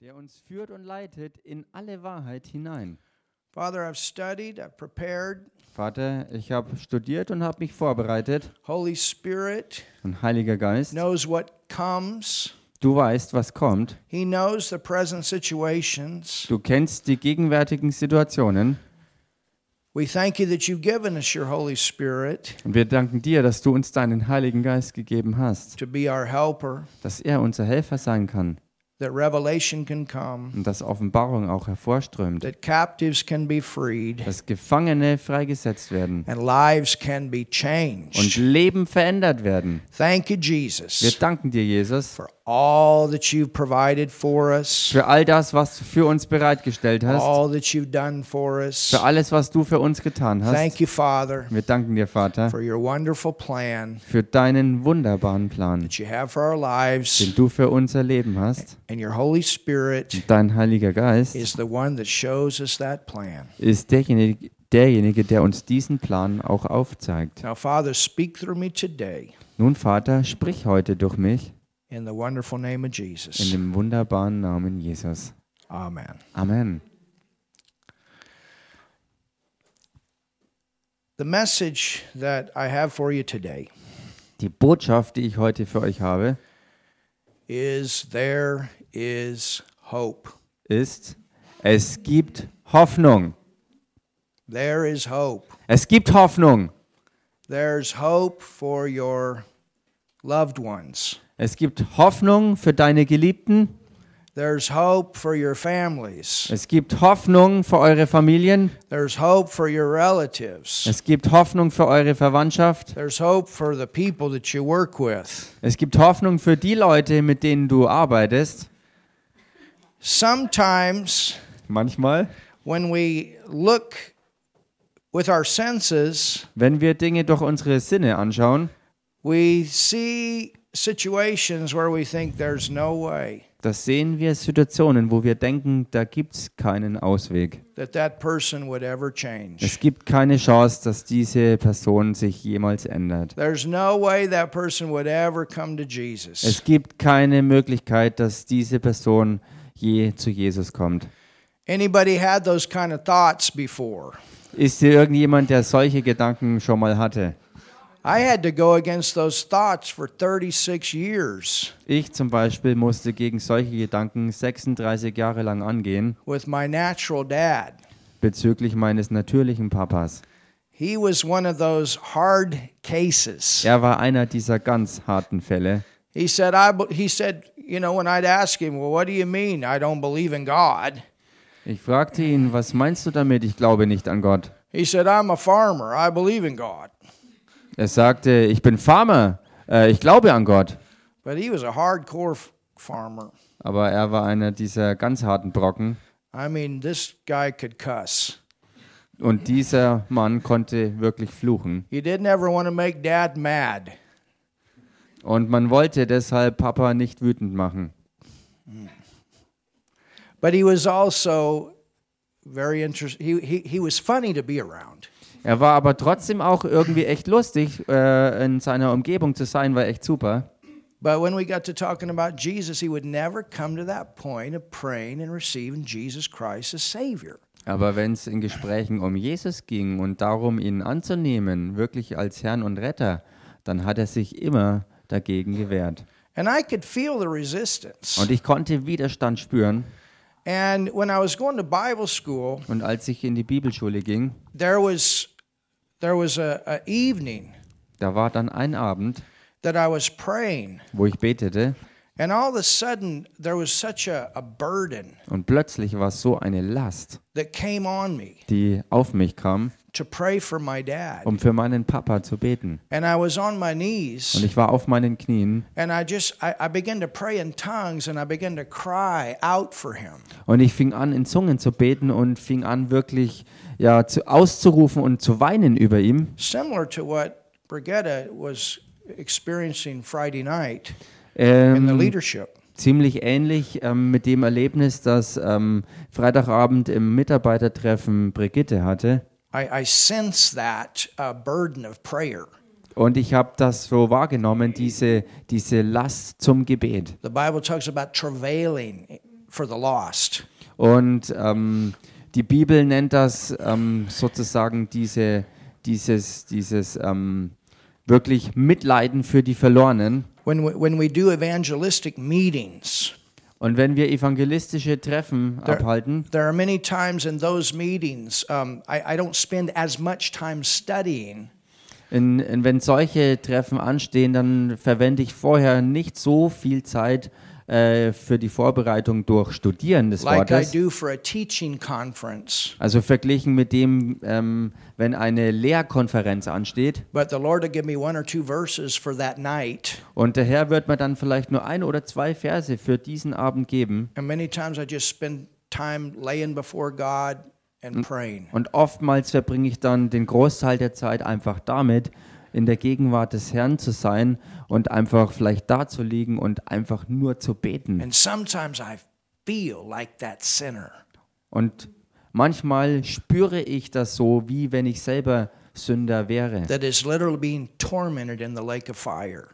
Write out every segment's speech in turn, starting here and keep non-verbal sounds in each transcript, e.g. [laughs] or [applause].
der uns führt und leitet in alle Wahrheit hinein. Father, I've studied, I've prepared. Vater, ich habe studiert und habe mich vorbereitet. Holy Spirit Und Heiliger Geist, knows what comes. du weißt, was kommt. He knows the present situations. Du kennst die gegenwärtigen Situationen. We thank you that you've given us your Holy Spirit Und wir danken dir, dass du uns deinen Heiligen Geist gegeben hast, to be our helper, dass er unser Helfer sein kann that revelation can come, und dass Offenbarung auch hervorströmt, that captives can be freed, dass Gefangene freigesetzt werden and lives can be und changed. Leben verändert werden. Thank you, Wir Jesus, danken dir, Jesus, for all that you've provided for us, für all das, was du für uns bereitgestellt hast, all that you've done for us. für alles, was du für uns getan hast. Thank you, Father, Wir danken dir, Vater, for your wonderful plan für deinen wunderbaren Plan, that you have for our lives. den du für unser Leben hast. And your Holy Spirit Dein Heiliger Geist is the one that shows us that plan. ist derjenige, derjenige, der uns diesen Plan auch aufzeigt. Now, Father, speak through me today Nun, Vater, sprich heute durch mich in the wonderful name of Jesus. in dem wunderbaren Namen Jesus. Amen. Amen. The message that I have for you today Die Botschaft, die ich heute für euch habe, is there is hope. ist, es gibt Hoffnung. There is hope. Es gibt Hoffnung. There's hope for your loved ones. Es gibt Hoffnung für deine Geliebten. There's hope for your families. Es gibt Hoffnung für eure Familien. There's hope for your relatives. Es gibt Hoffnung für eure Verwandtschaft. There's hope for the people that you work with. Es gibt Hoffnung für die Leute, mit denen du arbeitest. Sometimes Manchmal, when we look with our senses, wenn wir Dinge durch unsere Sinne anschauen, we see situations where we think there's no way da sehen wir Situationen, wo wir denken, da gibt es keinen Ausweg. that that person would ever change. Es gibt keine Chance, dass diese Person sich jemals ändert. There's no way that person would ever come to Jesus. Es gibt keine Möglichkeit, dass diese Person je zu Jesus kommt. Anybody had those kind of thoughts before? Ist hier irgendjemand, der solche Gedanken schon mal hatte? Ich zum Beispiel musste gegen solche Gedanken 36 Jahre lang angehen, with my natural dad. bezüglich meines natürlichen Papas. He was one of those hard cases. Er war einer dieser ganz harten Fälle. He said, I, he said, you know, when I'd ask him, well, what do you mean I don't believe in God? Ich fragte ihn, was meinst du damit, ich glaube nicht an Gott? He said, I'm a farmer. I believe in God. Er sagte, ich bin Farmer, äh, ich glaube an Gott. But he was a hardcore farmer. Aber er war einer dieser ganz harten Brocken. I mean, this guy could cuss. Und dieser Mann konnte wirklich fluchen. You didn't ever want to make dad mad. Und man wollte deshalb Papa nicht wütend machen. But he was also very interesting. He, he, he was funny to be around. Er war aber trotzdem auch irgendwie echt lustig, äh, in seiner Umgebung zu sein, war echt super. But when we got to talking about Jesus, he would never come to that point of praying and receiving Jesus Christ as Savior. Aber wenn es in Gesprächen um Jesus ging und darum, ihn anzunehmen, wirklich als Herrn und Retter, dann hat er sich immer dagegen gewehrt. And I could feel the resistance. Und ich konnte Widerstand spüren. And when I was going to Bible school, Und als ich in die Bibelschule ging, there was there was a, a evening da war dann ein Abend, that I was praying, wo ich betete. And all of a sudden there was such a, a burden und plötzlich war es so eine Last, that came on me. die auf mich kam, to pray for my dad. um für meinen Papa zu beten. And I was on my Und ich war auf meinen Knien and I just I, I began to pray in tongues, and I began to cry out for him. und ich fing an, in Zungen zu beten und fing an, wirklich ja, zu, auszurufen und zu weinen über ihm. Similar to what Brigitte was experiencing Friday night in the Ähm, leadership. ziemlich ähnlich ähm, mit dem Erlebnis, das ähm, Freitagabend im Mitarbeitertreffen Brigitte hatte. I, I sense that uh, burden of prayer. Und ich habe das so wahrgenommen, diese, diese Last zum Gebet. The Bible talks about travailing for the lost. Und ähm, die Bibel nennt das ähm, sozusagen diese, dieses, dieses ähm, wirklich Mitleiden für die Verlorenen. When we, when we do evangelistic meetings, Und wenn wir evangelistische Treffen abhalten, there are many times in those meetings um, I, I don't spend as much time studying. in, in, wenn solche Treffen anstehen, dann verwende ich vorher nicht so viel Zeit äh, für die Vorbereitung durch Studieren des like I Wortes. do for a teaching conference. Also verglichen mit dem, ähm, wenn eine Lehrkonferenz ansteht But the Lord will give me one or two verses for that night. und der Herr wird mir dann vielleicht nur ein oder zwei Verse für diesen Abend geben. And many times I just spend time laying before God and praying. Und oftmals verbringe ich dann den Großteil der Zeit einfach damit, in der Gegenwart des Herrn zu sein und einfach vielleicht da zu liegen und einfach nur zu beten. And sometimes I feel like that sinner. Und manchmal spüre ich das so, wie wenn ich selber Sünder wäre. that is literally being tormented in the lake of fire.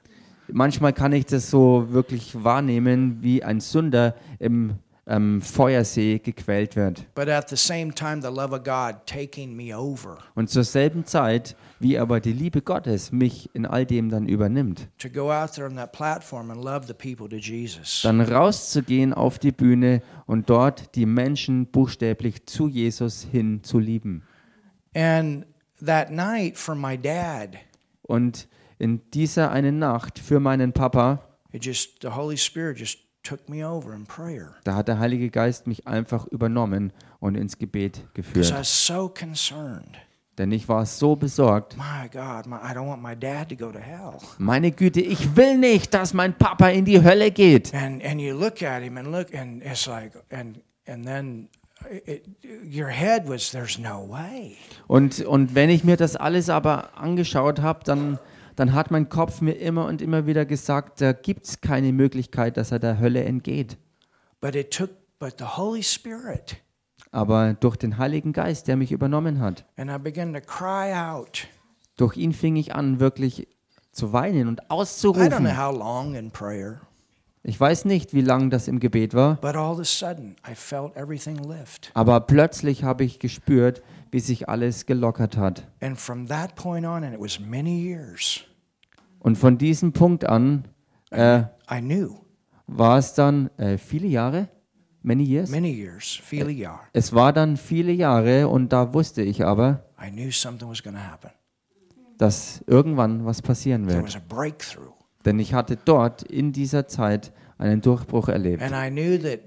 Manchmal kann ich das so wirklich wahrnehmen, wie ein Sünder im ähm, Feuersee gequält wird. But at the same time, the love of God taking me over Und zur selben Zeit, wie aber die Liebe Gottes mich in all dem dann übernimmt. to go out there on that platform and love the people to Jesus. Dann rauszugehen auf die Bühne und dort die Menschen buchstäblich zu Jesus hin zu lieben. And that night for my dad, Und in dieser eine Nacht für meinen Papa, it just, the Holy Spirit just da hat der Heilige Geist mich einfach übernommen und ins Gebet Because I geführt. was so concerned. Denn ich war so besorgt. My God, my, I don't want my dad to go to hell. Meine Güte, ich will nicht, dass mein Papa in die Hölle geht. And and you look at him and look, and it's like, and and then it, your head was, there's no way. Und, und wenn ich mir das alles aber angeschaut habe, dann, dann hat mein Kopf mir immer und immer wieder gesagt, da gibt es keine Möglichkeit, dass er der Hölle entgeht. But it took, but the Holy Spirit, Aber durch den Heiligen Geist, der mich übernommen hat, and I began to cry out. durch ihn fing ich an, wirklich zu weinen und I don't know auszurufen. how long in prayer, Ich weiß nicht, wie lang das im Gebet war, but all of a sudden I felt everything lift. aber plötzlich habe ich gespürt, wie sich alles gelockert hat. And from that point on, and it was many years, Und von diesem Punkt an äh, I knew, war es dann äh, viele Jahre, many years. many years, viele Jahre, Es war dann viele Jahre und da wusste ich aber, I knew something was going to happen. dass irgendwann was passieren There wird. was a breakthrough. Denn ich hatte dort in dieser Zeit einen Durchbruch erlebt. And I knew that,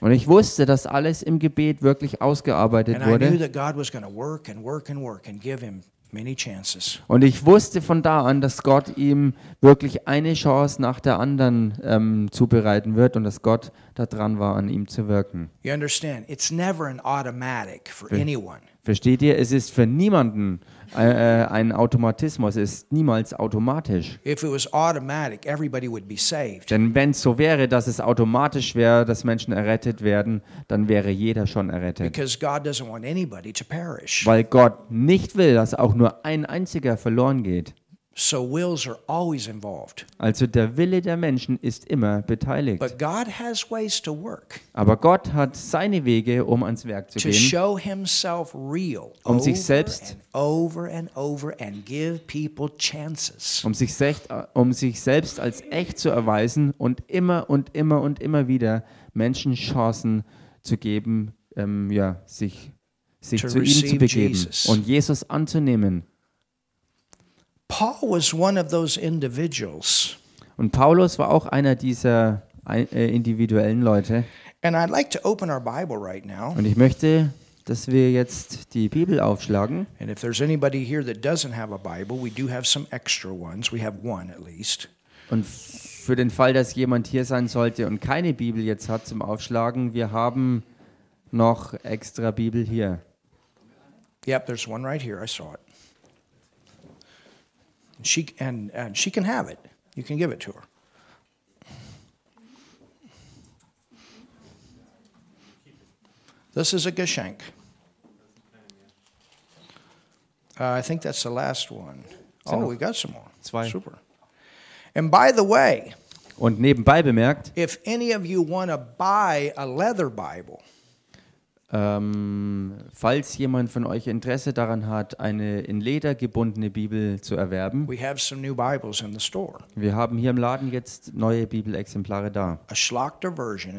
Und ich wusste, dass alles im Gebet wirklich ausgearbeitet And I knew wurde. that God was going to work and work and work and give him many chances. Und ich wusste von da an, dass Gott ihm wirklich eine Chance nach der anderen ähm, zubereiten wird und dass Gott daran war, an ihm zu wirken. You understand? It's never an automatic for anyone. Versteht ihr? Es ist für niemanden äh, ein Automatismus, es ist niemals automatisch. If it was automatic, everybody would be saved. Denn wenn es so wäre, dass es automatisch wäre, dass Menschen errettet werden, dann wäre jeder schon errettet. Because God doesn't want anybody to perish. Weil Gott nicht will, dass auch nur ein einziger verloren geht. So wills are always involved. Also der Wille der Menschen ist immer beteiligt. But God has ways to work Aber Gott hat seine Wege, um ans Werk zu to gehen, show himself real Um sich selbst- and over and over and give people chances. um sich, selbst, um sich selbst als echt zu erweisen und immer und immer und immer wieder Menschen Chancen zu geben, ähm, ja, sich, sich zu ihm zu begeben und Jesus anzunehmen. Paul was one of those individuals. Und Paulus war auch einer dieser äh, individuellen Leute. And I'd like to open our Bible right now. Und ich möchte, dass wir jetzt die Bibel aufschlagen. And if there's anybody here that doesn't have a Bible, we do have some extra ones. We have one at least. Und für den Fall, dass jemand hier sein sollte und keine Bibel jetzt hat zum Aufschlagen, wir haben noch extra Bibel hier. Yep, there's one right here. I saw it. And she and, and she can have it. You can give it to her. This is a Geshenk. Uh, I think that's the last one. Oh, we got some more. zwei. Super. And by the way, Und nebenbei bemerkt, if any of you want to buy a leather Bible, ähm, falls jemand von euch Interesse daran hat, eine in Leder gebundene Bibel zu erwerben, we have some new Bibles in the store. wir haben hier im Laden jetzt neue Bibelexemplare da. Version,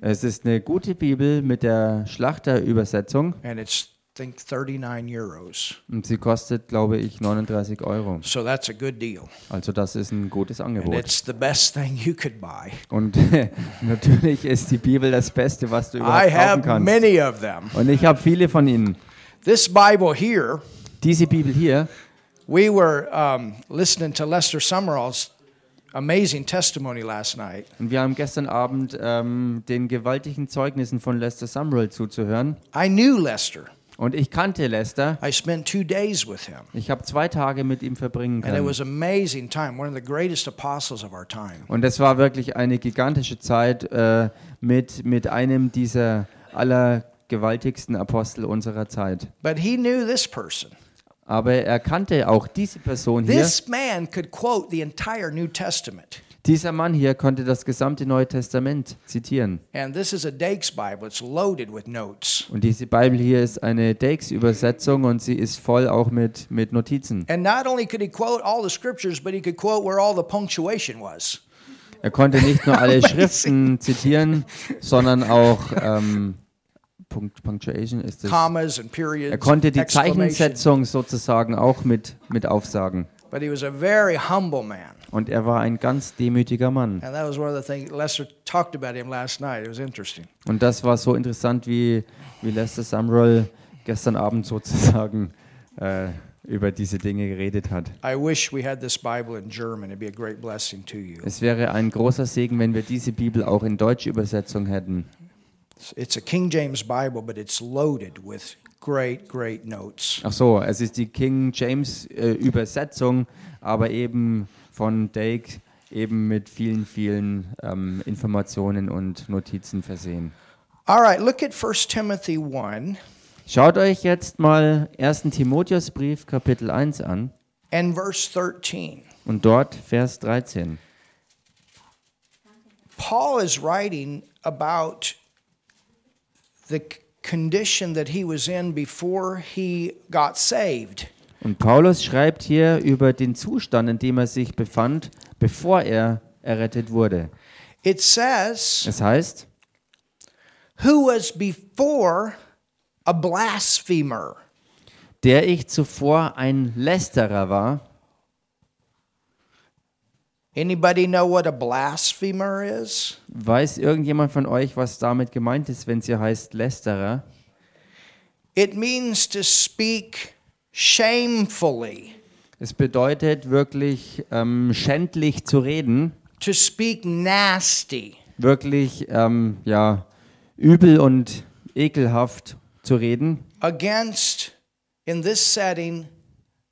Es ist eine gute Bibel mit der Schlachterübersetzung and it's think 39 euros. und sie kostet, glaube ich, 39 Euro. So that's a good deal. Also das ist ein gutes And Angebot. it's the best thing you could buy. Und [laughs] natürlich ist die Bibel das Beste, was du I überhaupt kaufen have kannst. many of them. Und ich habe viele von ihnen. This Bible here, Diese Bibel hier, we were um, listening to Lester Summerall's amazing testimony last night. und wir haben gestern Abend ähm, den gewaltigen Zeugnissen von Lester Summerall zuzuhören. I knew Lester. Und ich kannte Lester. I spent two days with him. Ich habe zwei Tage mit ihm verbringen And it können. was amazing time, one of the greatest apostles of our time. Und es war wirklich eine gigantische Zeit äh, mit, mit einem dieser allergewaltigsten Apostel unserer Zeit. But he knew this person. Aber er kannte auch diese Person hier. This man could quote the entire New Testament. Dieser Mann hier konnte das gesamte Neue Testament zitieren. And this is a Dakes Bible. It's loaded with notes. Und diese Bibel hier ist eine Dakes-Übersetzung und sie ist voll auch mit, mit Notizen. And not only could he quote all the scriptures, but he could quote where all the punctuation was. Er konnte nicht nur alle [laughs] Schriften zitieren, sondern auch ähm, Punkt, Punctuation ist es. Commas and periods. Er konnte die. Zeichensetzung sozusagen auch mit, mit aufsagen. But he was a very humble man. Und er war ein ganz demütiger Mann. And that was one of the things Lester talked about him last night. It was interesting. Und das war so interessant, wie, wie Lester Sumrall gestern Abend sozusagen äh, über diese Dinge geredet hat. I wish we had this Bible in German. It'd be a great blessing to you. Es wäre ein großer Segen, wenn wir diese Bibel auch in deutsche Übersetzung hätten. It's a King James Bible, but it's loaded with great, great notes. Ach so, es ist die King James äh, Übersetzung, aber eben von Dake eben mit vielen, vielen ähm, Informationen und Notizen versehen. All right, look at 1 Timothy 1 Schaut euch jetzt mal 1. Timotheusbrief Kapitel 1 an and verse 13. und dort Vers 13. Paul is writing about the condition that he was in before he got saved. Und Paulus schreibt hier über den Zustand, in dem er sich befand, bevor er errettet wurde. It says, Es heißt, who was before a blasphemer. der ich zuvor ein Lästerer war. Anybody know what a blasphemer is? Weiß irgendjemand von euch, was damit gemeint ist, wenn sie heißt Lästerer? It means to speak shamefully, Es bedeutet wirklich ähm, schändlich zu reden, to speak nasty, wirklich ähm, ja übel und ekelhaft zu reden against, in this setting,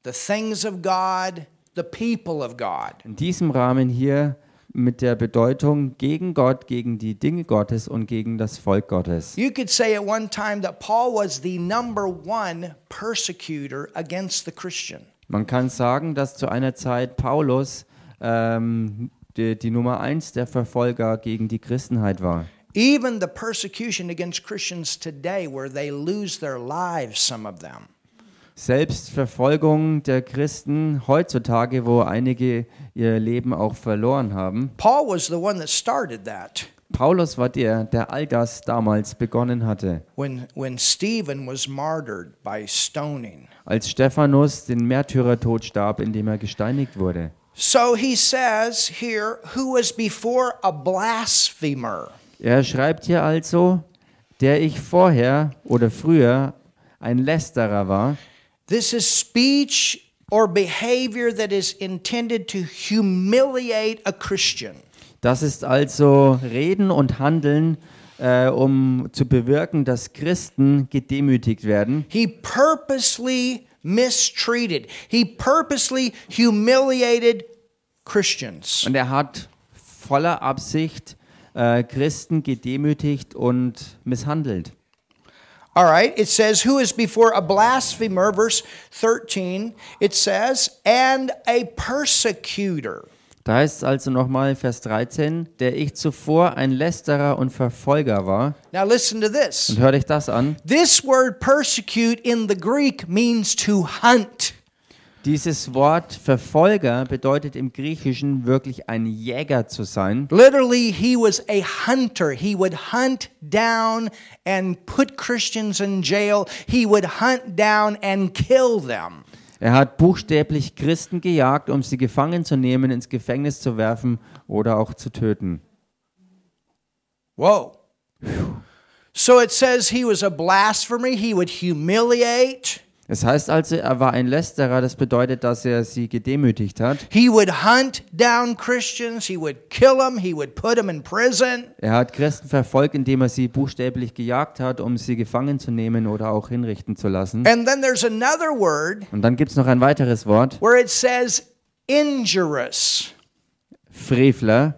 the things of God, the people of God. in diesem Rahmen hier mit der Bedeutung gegen Gott, gegen die Dinge Gottes und gegen das Volk Gottes. You could say at one time that Paul was the number one persecutor against the Christian. Man kann sagen, dass zu einer Zeit Paulus ähm, die, die Nummer eins der Verfolger gegen die Christenheit war. Even the persecution against Christians today, where they lose their lives, some of them. Selbst Verfolgung der Christen heutzutage, wo einige ihr Leben auch verloren haben. Paul was the one that started that. Paulus war der, der all das damals begonnen hatte. When, when Stephen was martyred by stoning. Als Stephanus den Märtyrertod starb, indem er gesteinigt wurde. So he says here, who was before a blasphemer. Er schreibt hier also, der ich vorher oder früher ein Lästerer war. This is speech or behavior that is intended to humiliate a Christian. Das ist also Reden und Handeln, äh, um zu bewirken, dass Christen gedemütigt werden. He purposely mistreated, he purposely humiliated Christians. Und er hat voller Absicht äh, Christen gedemütigt und misshandelt. All right, it says, Who is before a blasphemer, verse 13, it says, and a persecutor. Da heißt es also nochmal, Vers 13, der ich zuvor ein Lästerer und Verfolger war. Now listen to this. Und hört euch das an. This word persecute in the Greek means to hunt. Dieses Wort Verfolger bedeutet im Griechischen wirklich ein Jäger zu sein. Literally, he was a hunter. He would hunt down and put Christians in jail. He would hunt down and kill them. Er hat buchstäblich Christen gejagt, um sie gefangen zu nehmen, ins Gefängnis zu werfen oder auch zu töten. Whoa. So it says he was a blasphemer. He would humiliate. Es heißt also, er war ein Lästerer, das bedeutet, dass er sie gedemütigt hat. He would hunt down Christians. He would kill them. He would put them in prison. Er hat Christen verfolgt, indem er sie buchstäblich gejagt hat, um sie gefangen zu nehmen oder auch hinrichten zu lassen. And then there's another word Und dann gibt es noch ein weiteres Wort, where it says injurious. Frevler.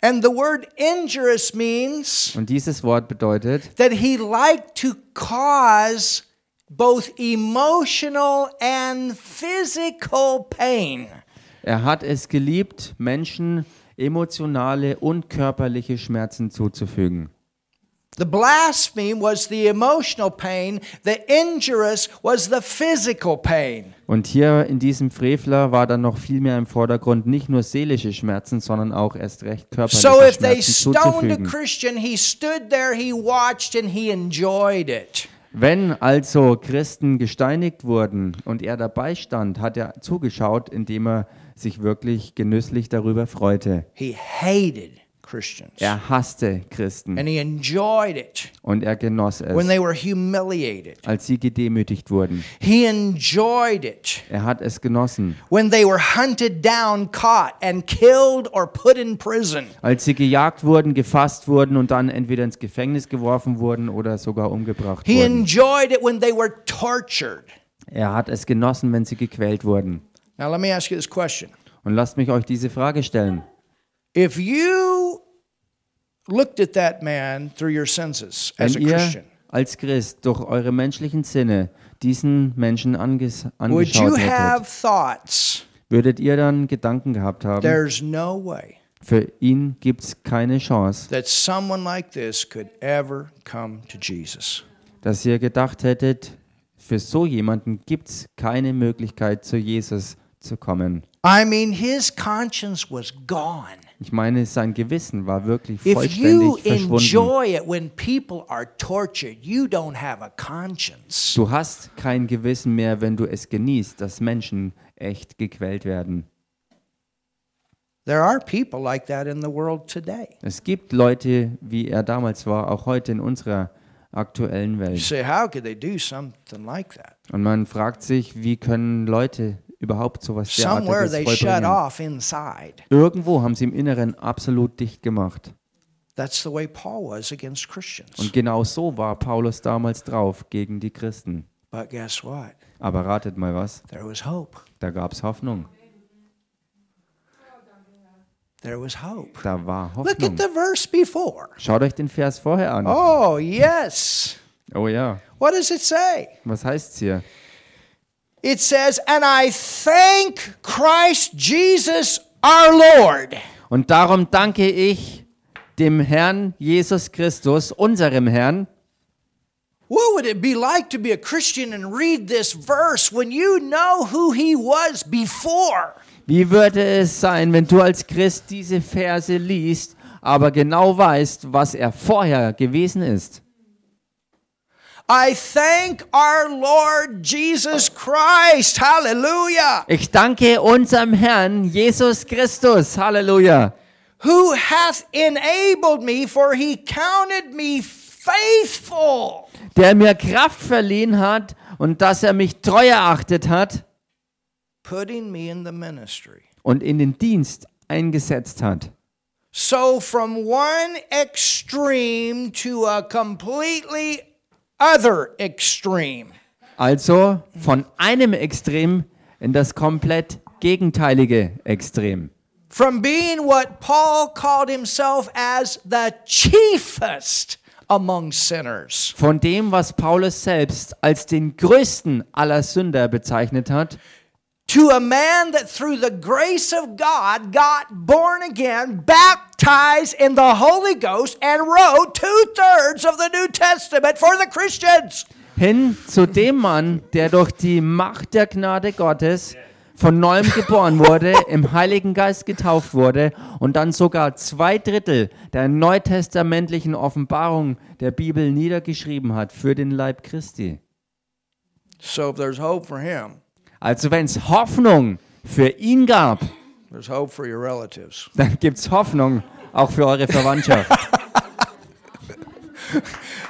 And the word injurious means Und dieses Wort bedeutet, that he liked to cause both emotional and physical pain. er hat es geliebt, Menschen emotionale und körperliche Schmerzen zuzufügen. The blaspheme was the emotional pain, the injurious was the physical pain. Und hier in diesem Frevler war dann noch viel mehr im Vordergrund nicht nur seelische Schmerzen, sondern auch erst recht körperliche So if they Schmerzen stoned a zuzufügen. Christian, he stood there, he watched, and he enjoyed it. Wenn also Christen gesteinigt wurden und er dabei stand, hat er zugeschaut, indem er sich wirklich genüsslich darüber freute. He hated Christians. Er hasste Christen And he enjoyed it und er genoss when es, they were humiliated. als sie gedemütigt wurden. He enjoyed it Er hat es genossen, when they were hunted down, caught, and killed or put in prison. als sie gejagt wurden, gefasst wurden und dann entweder ins Gefängnis geworfen wurden oder sogar umgebracht He wurden. enjoyed it when they were tortured. Er hat es genossen, wenn sie gequält wurden. Now, let me ask you this question. Und lasst mich euch diese Frage stellen. If you looked at that man through your senses as a Wenn ihr Christian, als Christ durch eure menschlichen Sinne diesen Menschen anges would you angeschaut have hättet, thoughts? würdet ihr dann Gedanken gehabt haben, There's no way für ihn gibt es keine Chance, that someone like this could ever come to Jesus. dass ihr gedacht hättet, für so jemanden gibt es keine Möglichkeit, zu Jesus zu kommen. I mean, his conscience was gone. Ich meine, sein Gewissen war wirklich If you vollständig verschwunden. enjoy it when people are tortured, you don't have a conscience. Du hast kein Gewissen mehr, wenn du es genießt, dass Menschen echt gequält werden. There are people like that in the world today. Es gibt Leute, wie er damals war, auch heute in unserer aktuellen You Welt. say, how could they do something like that? Und man fragt sich, wie können Leute überhaupt sowas Somewhere derartiges they shut vollbringen? off inside. Irgendwo haben sie im Inneren absolut dicht gemacht. That's the way Paul was against Christians. Und genau so war Paulus damals drauf gegen die Christen. But guess what? Aber ratet mal was, There was hope. da gab es Hoffnung. There was hope. Da war Look at Hoffnung. the verse before. Schaut euch den Vers vorher an. Oh, yes. Oh ja, What does it say? was heißt's hier? It says, And I thank Christ Jesus our Lord. Und darum danke ich dem Herrn Jesus Christus, unserem Herrn. What would it be like to be a Christian and read this verse when you know who he was before? Wie würde es sein, wenn du als Christ diese Verse liest, aber genau weißt, was er vorher gewesen ist? I thank our Lord Jesus Christ. Hallelujah. Ich danke unserem Herrn Jesus Christus. Halleluja. Who hath enabled me, for he counted me faithful. Der mir Kraft verliehen hat und dass er mich treu erachtet hat Putting me in the ministry. und in den Dienst eingesetzt hat. So, from one extreme to a completely other extreme. Also von einem Extrem in das komplett gegenteilige Extrem. From being what Paul called himself as the chiefest among sinners Von dem, was Paulus selbst als den größten aller Sünder bezeichnet hat, to a man that through the grace of God got born again, baptized in the Holy Ghost, and wrote two thirds of the New Testament for the Christians. Hin zu dem Mann, der durch die Macht der Gnade Gottes von neuem geboren wurde, im Heiligen Geist getauft wurde und dann sogar zwei Drittel der neutestamentlichen Offenbarung der Bibel niedergeschrieben hat für den Leib Christi. So if there's hope for him, Also wenn es Hoffnung für ihn gab, there's hope for your relatives. dann gibt es Hoffnung auch für eure Verwandtschaft.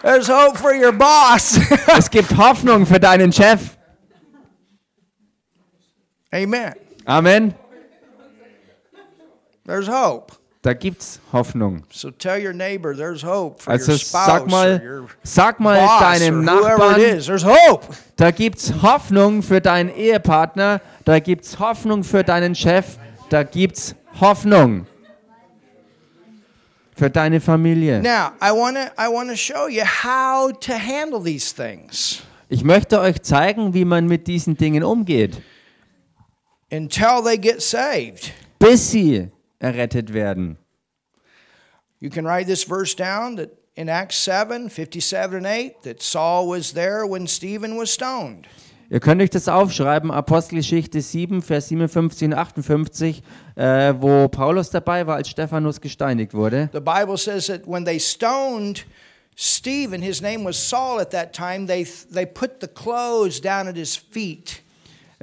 There's hope for your boss. [laughs] es gibt Hoffnung für deinen Chef. Amen. Amen. There's hope. Da gibt's Hoffnung. So tell your neighbor there's hope for Also sag mal, sag mal deinem Nachbarn, is. Da gibt's Hoffnung für deinen Ehepartner, da gibt's Hoffnung für deinen Chef, da gibt's Hoffnung für deine Familie. Now, I want to I want to show you how to handle these things Ich möchte euch zeigen, wie man mit diesen Dingen umgeht, until they get saved. bis sie errettet werden. You can write this verse down that in Acts 7, 57 and 8 that Saul was there when Stephen was stoned. Ihr könnt euch das aufschreiben, Apostelgeschichte 7, Vers 57 und 58, äh, wo Paulus dabei war, als Stephanus gesteinigt wurde. The Bible says that when they stoned Stephen, his name was Saul at that time, they they put the clothes down at his feet.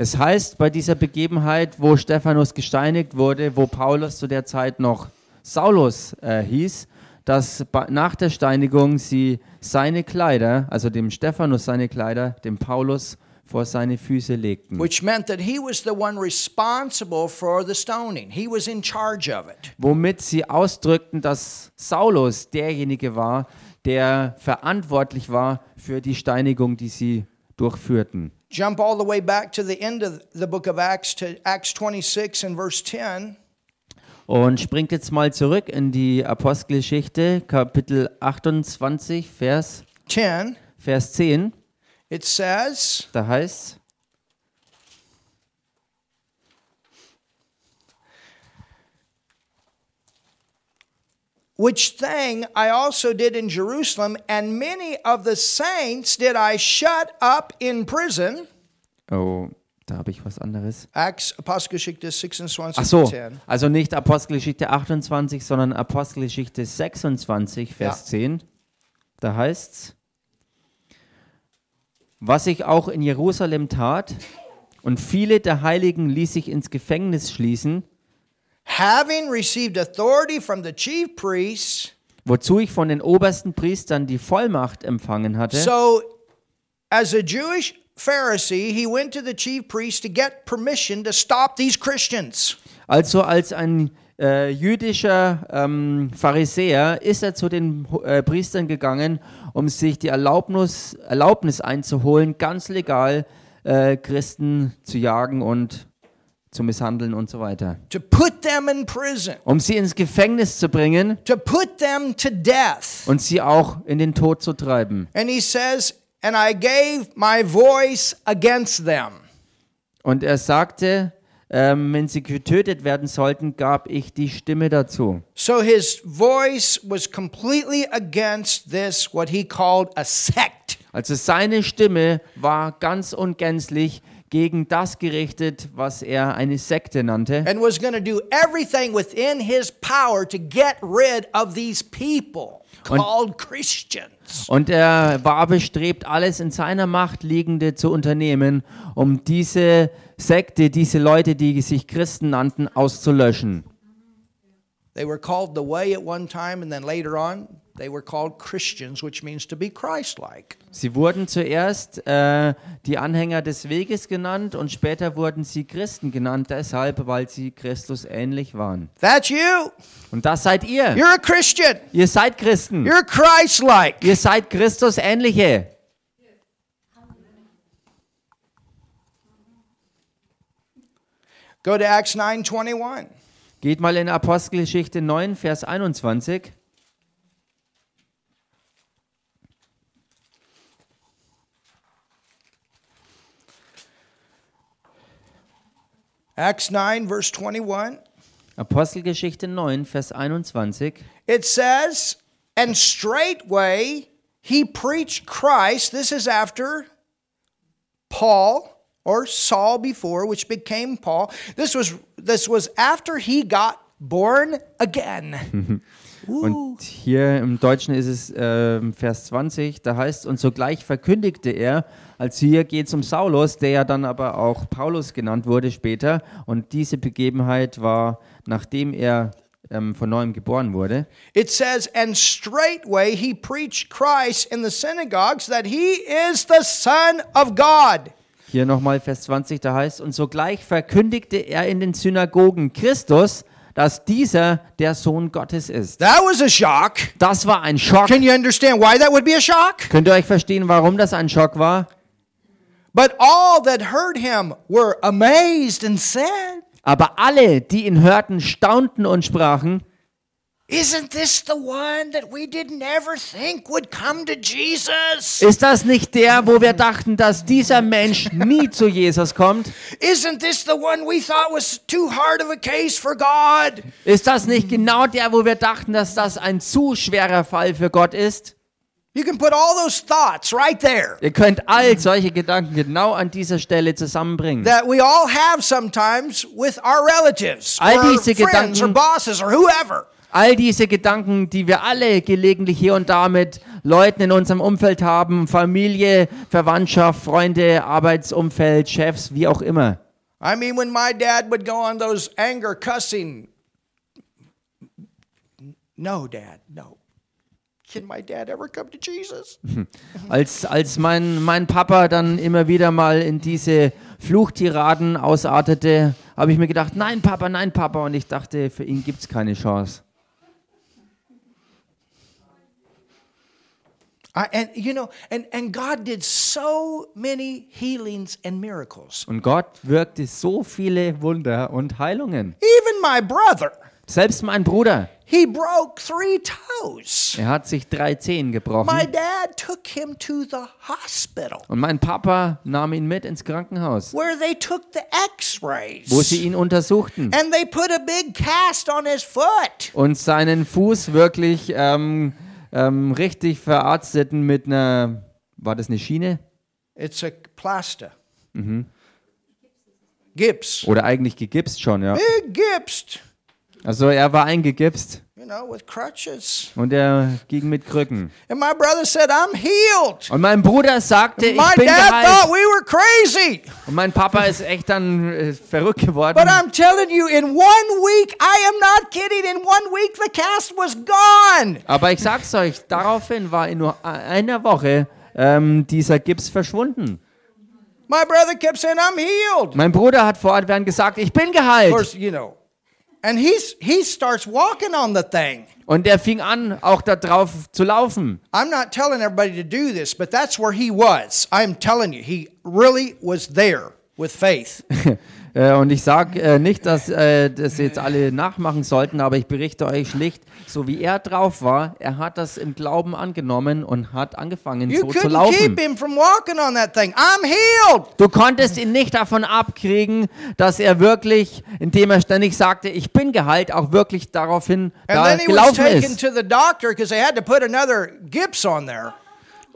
Es heißt bei dieser Begebenheit, wo Stephanus gesteinigt wurde, wo Paulus zu der Zeit noch Saulus äh, hieß, dass nach der Steinigung sie seine Kleider, also dem Stephanus seine Kleider, dem Paulus vor seine Füße legten. which meant that he was the one responsible for the stoning. He was in charge of it. Womit sie ausdrückten, dass Saulus derjenige war, der verantwortlich war für die Steinigung, die sie durchführten. Jump all the way back to the end of the book of Acts to Acts 26 and verse 10. Und springt jetzt mal zurück in die Apostelgeschichte, Kapitel 28, Vers, 10, Vers 10. it says, Da heißt Which thing I also did in Jerusalem, and many of the saints did I shut up in prison. Oh, da habe ich was anderes. Acts Apostelgeschichte 26 Ach so, 10. also nicht Apostelgeschichte 28, sondern Apostelgeschichte 26, Vers Ja. 10. Da heißt's: Was ich auch in Jerusalem tat, und viele der Heiligen ließ ich ins Gefängnis schließen, Having received authority from the chief priests, wozu ich von den obersten Priestern die Vollmacht empfangen hatte. so as a Jewish Pharisee, he went to the chief priest to get permission to stop these Christians. Also als ein äh, jüdischer ähm, Pharisäer ist er zu den äh, Priestern gegangen, um sich die Erlaubnis, Erlaubnis einzuholen, ganz legal äh, Christen zu jagen und zu misshandeln und so weiter. to put them in prison, Um sie ins Gefängnis zu bringen to put them to death. und sie auch in den Tod zu treiben. And he says, And I gave my voice against them. Und er sagte, ähm, wenn sie getötet werden sollten, gab ich die Stimme dazu. So his voice was completely against this, what he called a sect. Also seine Stimme war ganz und gänzlich gegen das gerichtet, was er eine Sekte nannte. and was going to do everything within his power to get rid of these people called Christians. Und er war bestrebt, alles in seiner Macht Liegende zu unternehmen, um diese Sekte, diese Leute, die sich Christen nannten, auszulöschen. They were called the way at one time, and then later on, they were called Christians, which means to be Christ like. Sie wurden zuerst äh, die Anhänger des Weges genannt und später wurden sie Christen genannt, deshalb, weil sie Christus ähnlich waren. That's you. Und das seid ihr. You're a Christian. Ihr seid Christen. You're Christ like. Ihr seid Christus ähnliche. Go to Acts 9:21. Geht mal in Apostelgeschichte 9, Vers 21. Acts 9, verse 21. Apostelgeschichte 9, Vers 21. It says, And straightway he preached Christ. This is after Paul or Saul before, which became Paul. This was this was after he got born again. [laughs] Und hier im Deutschen ist es ähm, Vers 20, da heißt, und sogleich verkündigte er, als hier geht es um Saulus, der ja dann aber auch Paulus genannt wurde später. Und diese Begebenheit war, nachdem er ähm, von neuem geboren wurde. It says, And straightway he preached Christ in the synagogues that he is the Son of God. Hier nochmal Vers 20, da heißt, und sogleich verkündigte er in den Synagogen Christus, dass dieser der Sohn Gottes ist. That was a shock. Das war ein Schock. Can you understand why that would be a shock? Könnt ihr euch verstehen, warum das ein Schock war? But all that heard him were amazed and said, Aber alle, die ihn hörten, staunten und sprachen, Isn't this the one that we didn't ever think would come to Jesus? ist das nicht der, wo wir dachten, dass dieser Mensch nie zu Jesus kommt? Isn't this the one we thought was too hard of a case for God? Ist das nicht genau der, wo wir dachten, dass das ein zu schwerer Fall für Gott ist? You can put all those thoughts right there Ihr könnt all solche Gedanken genau an dieser Stelle zusammenbringen. that we all have sometimes with our relatives All or diese friends or Gedanken- bosses or whoever. All diese Gedanken, die wir alle gelegentlich hier und da mit Leuten in unserem Umfeld haben, Familie, Verwandtschaft, Freunde, Arbeitsumfeld, Chefs, wie auch immer. I mean, when my dad would go on those anger cussing, no, Dad, no. Can my dad ever come to Jesus? [laughs] Als, als mein, mein Papa dann immer wieder mal in diese Fluchtiraden ausartete, habe ich mir gedacht, nein Papa, nein Papa. Und ich dachte, für ihn gibt es keine Chance. I, and you know, and, and God did so many healings and miracles. Und Gott wirkte so viele Wunder und Heilungen. Even my brother, Selbst mein Bruder, he broke three toes. er hat sich drei Zehen My gebrochen. dad took him to the hospital Und mein Papa nahm ihn mit ins Krankenhaus, where they took the x-rays. wo sie ihn untersuchten And they put a big cast on his foot. und seinen Fuß wirklich ähm, ähm, richtig verarzteten mit einer, war das eine Schiene? It's a plaster. Gips. Oder eigentlich gegipst schon, ja. Big gipsed. Also er war eingegipst know, with crutches. und er ging mit Krücken. And my brother said, I'm healed. Und mein Bruder sagte, ich My bin dad thought geheilt. we were crazy. Und mein Papa ist echt dann äh, verrückt geworden. But I'm telling you, in one week, I am not kidding, in one week the cast was gone. Aber ich sag's euch, daraufhin war in nur einer Woche ähm, dieser Gips verschwunden. My brother kept saying, I'm healed. Mein Bruder hat fortwährend gesagt, ich bin Of geheilt. course, you know. And he's he starts walking on the thing. Und er fing an, auch da drauf zu laufen. I'm not telling everybody to do this, but that's where he was. I'm telling you, he really was there with faith. [laughs] Äh, Und ich sage äh, nicht, dass äh, das jetzt alle nachmachen sollten, aber ich berichte euch schlicht, so wie er drauf war, er hat das im Glauben angenommen und hat angefangen You so zu couldn't laufen. keep him from walking on that thing. I'm healed. Du konntest ihn nicht davon abkriegen, dass er wirklich, indem er ständig sagte, ich bin geheilt, auch wirklich daraufhin And da then he was gelaufen taken ist. to the doctor because they had to put another gips on there.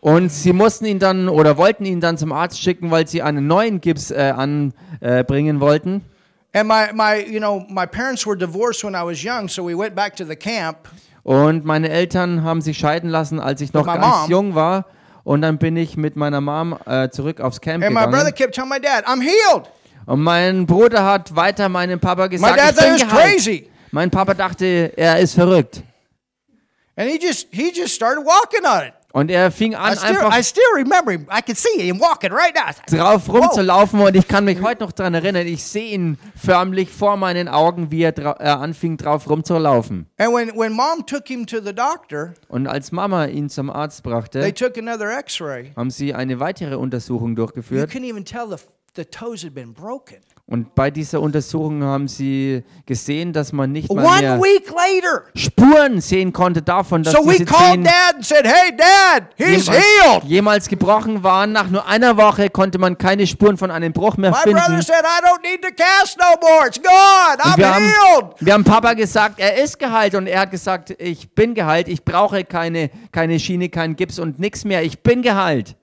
Und sie mussten ihn dann oder wollten ihn dann zum Arzt schicken, weil sie einen neuen Gips äh, anbringen äh, wollten. And my, my, you know, my parents were divorced when I was young, so we went back to the camp. Und meine Eltern haben sich scheiden lassen, als ich noch my ganz mom. jung war. Und dann bin ich mit meiner Mom äh, zurück aufs Camp And my brother gegangen. kept telling my dad, I'm healed. Und mein Bruder hat weiter meinem Papa My gesagt, dad ich thought he bin was geheilt. crazy. Mein Papa dachte, er ist verrückt. And he just he just started walking on it. Und er fing I an, still, einfach I still remember him. I can see him walking right now. drauf rumzulaufen und ich kann mich heute noch daran erinnern, ich sehe ihn förmlich vor meinen Augen, wie er dra- äh, anfing drauf rumzulaufen. And when, when mom took him to the doctor, Und als Mama ihn zum Arzt they brachte, took another haben sie eine weitere Untersuchung You durchgeführt couldn't even tell the, the toes had been broken. Und bei dieser Untersuchung haben sie gesehen, dass man nicht mal mehr. Spuren sehen konnte davon, dass So we diese called Zehen Dad and said, Hey, Dad, he's jemals, jemals gebrochen waren. Nach nur einer Woche konnte man keine Spuren von einem Bruch mehr My brother finden. said, I don't need to cast no more. It's gone. Und I'm wir, haben, wir haben Papa gesagt, er ist geheilt und er hat gesagt, ich bin geheilt, ich brauche keine, keine Schiene, keinen Gips und nichts mehr, ich bin geheilt.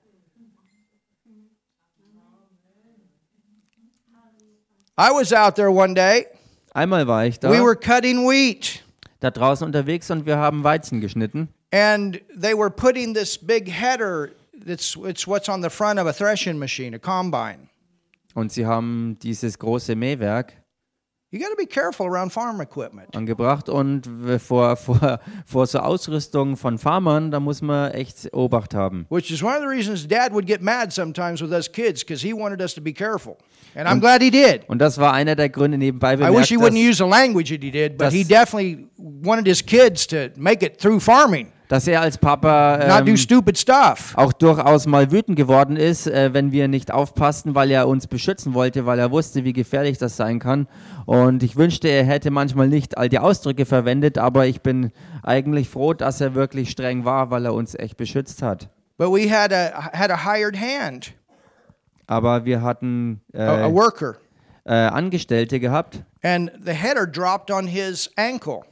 I was out there one day. Einmal war ich da, We were cutting wheat. da draußen unterwegs und wir haben Weizen geschnitten. And they were putting this big header. It's, it's what's on the front of a threshing machine, a combine. Und sie haben dieses große Mähwerk You got to be careful around farm equipment. angebracht und vor, vor, vor so Ausrüstung von Farmern, da muss man echt Obacht haben. Which is one of the reasons Dad would get mad sometimes with us kids because he wanted us to be careful. And I'm glad he did. Und das war einer der Gründe nebenbei I wish bemerkt, he wouldn't use the language that he did, but he definitely wanted his kids to make it through farming, dass er als Papa ähm, stupid stuff. auch durchaus mal wütend geworden ist, äh, wenn wir nicht aufpassten, weil er uns beschützen wollte, weil er wusste, wie gefährlich das sein kann. Und ich wünschte, er hätte manchmal nicht all die Ausdrücke verwendet, aber ich bin eigentlich froh, dass er wirklich streng war, weil er uns echt beschützt hat. But we had a had a hired hand, Aber wir hatten a, a äh, worker, äh, Angestellte gehabt and the header dropped on his ankle.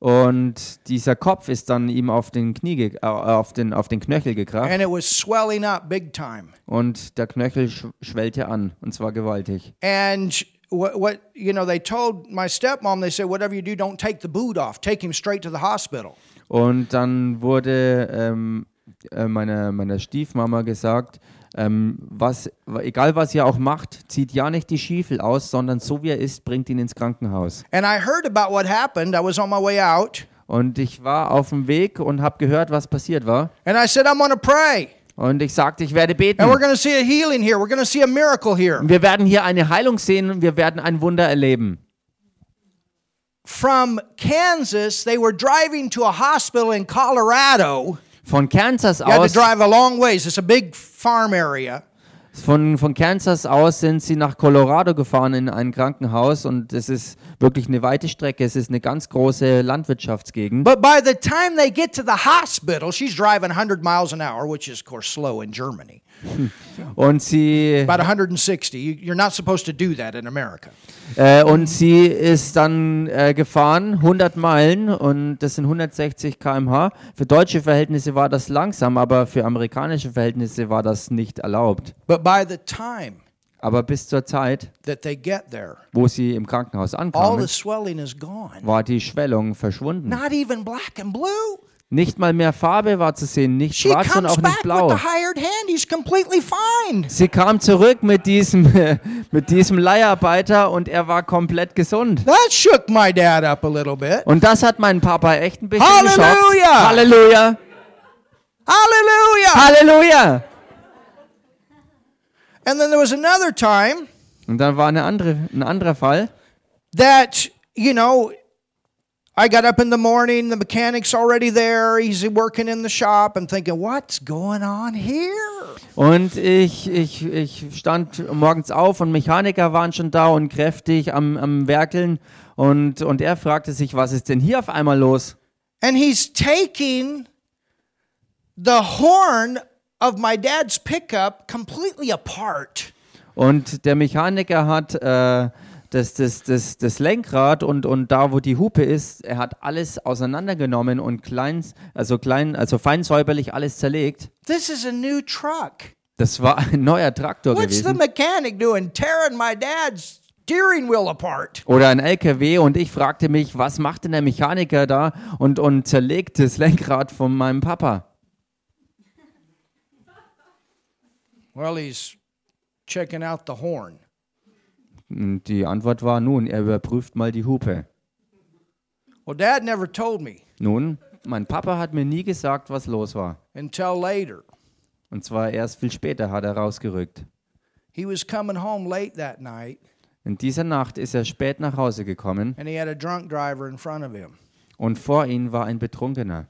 Und dieser Kopf ist dann ihm auf den Knie, äh, auf den, auf den Knöchel gekracht and it was swelling up big time. und der Knöchel sch schwellte an und zwar gewaltig. And what, what you know, they told my stepmom, they said, whatever you do, don't take the boot off. Take him straight to the hospital. Und dann wurde ähm, äh, meiner, meiner Stiefmama gesagt, ähm, was, egal was ihr auch macht, zieht ja nicht die Stiefel aus, sondern so wie er ist, bringt ihn ins Krankenhaus. And I heard about what happened. I was on my way out, Und ich war auf dem Weg und habe gehört, was passiert war. and I said, I'm to pray. Und ich sagte, ich werde beten. And we're going to see a healing here. We're going to see a miracle here. Wir werden hier eine Heilung sehen und wir werden ein Wunder erleben. From Kansas, they were driving to a hospital in Colorado. Von Kansas You had to aus, drive a long ways. It's a big farm area. von, von Kansas aus sind sie nach Colorado gefahren in ein Krankenhaus und es ist wirklich eine weite Strecke. Es ist eine ganz große Landwirtschaftsgegend. But by the time they get to the hospital, she's driving 100 miles an hour, which is, of course, slow in Germany. [laughs] Und sie, About 160. You- You're not supposed to do that in America. äh, und sie ist dann äh, gefahren, 100 Meilen und das sind 160 km/h. Für deutsche Verhältnisse war das langsam, aber für amerikanische Verhältnisse war das nicht erlaubt. But by the time Aber bis zur Zeit, that they get there, wo sie im Krankenhaus ankamen, war die Schwellung verschwunden. Nicht mal mehr Farbe war zu sehen, nicht She schwarz und auch nicht blau. Sie kam zurück mit diesem, [laughs] mit diesem Leiharbeiter und er war komplett gesund. That shook my dad up a little bit. Und das hat meinen Papa echt ein bisschen Halleluja! geschockt. Halleluja! Hallelujah. Halleluja! And then there was another time Und dann war eine andere, ein anderer Fall. that, you know, I got up in the morning, the mechanic's already there, he's working in the shop. I'm thinking, what's going on here? Und ich, ich, ich stand morgens auf und Mechaniker waren schon da und kräftig am, am Werkeln. Und, und er fragte sich, was ist denn hier auf einmal los? And he's taking the horn of my dad's pickup completely apart. Und der Mechaniker hat äh, das, das, das, das Lenkrad und, und da, wo die Hupe ist, er hat alles auseinandergenommen und klein, also klein, also fein säuberlich alles zerlegt. This is a new truck. Das war ein neuer Traktor What's the gewesen. mechanic doing? Tearing my dad's steering wheel apart. Oder ein LKW und ich fragte mich, was macht denn der Mechaniker da und, und zerlegt das Lenkrad von meinem Papa? Well, he's checking out the horn. Und die Antwort war, nun, er überprüft mal die Hupe. Well, dad never told me Nun, mein Papa hat mir nie gesagt, was los war. until later. Und zwar erst viel später hat er rausgerückt. He was coming home late that night In dieser Nacht ist er spät nach Hause gekommen and he had a drunk driver in front of him. und vor ihm war ein Betrunkener.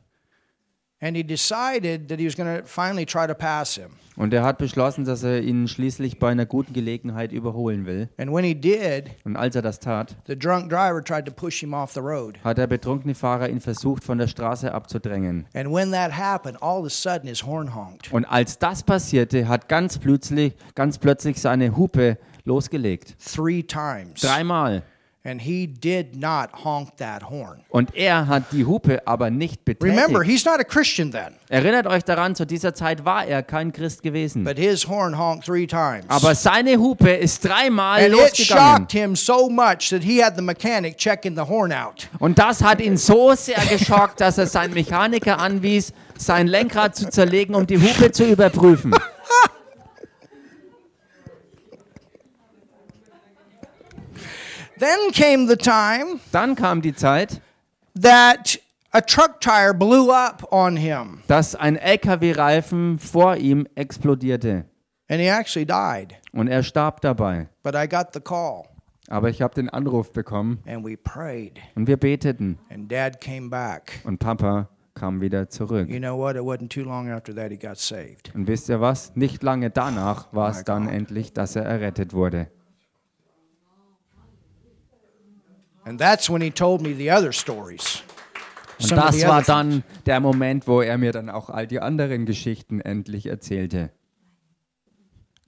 Und er hat beschlossen, dass er ihn schließlich bei einer guten Gelegenheit überholen will. And when he did, Und als er das tat, the drunk driver tried to push him off the road. hat der betrunkene Fahrer ihn versucht, von der Straße abzudrängen. And when that happened, all of a sudden his horn honked. Und als das passierte, hat ganz plötzlich, ganz plötzlich seine Hupe losgelegt. Three times. Dreimal. And he did not honk that horn. Und er hat die Hupe aber nicht Remember, betätigt. he's not a Christian then, Erinnert euch daran, zu dieser Zeit war er kein Christ gewesen. but his horn honked three times. Aber seine Hupe ist dreimal and it losgegangen. shocked him so much that he had the mechanic checking the horn out. Und das hat ihn so sehr geschockt, dass er seinen Mechaniker anwies, sein Lenkrad zu zerlegen, um die Hupe zu überprüfen. Then came the time Dann kam die Zeit, that a truck tire blew up on him dass ein LKW-Reifen vor ihm explodierte. and he actually died. Und er starb dabei. But I got the call Aber ich habe den Anruf bekommen and we prayed und wir beteten. and dad came back. Und Papa kam wieder zurück. You know what? It wasn't too long after that he got saved. Und wisst ihr was? Nicht lange danach war es dann endlich, dass er errettet wurde. And that's when he told me the other stories. Und das war dann der Moment, wo er mir dann auch all die anderen Geschichten endlich erzählte.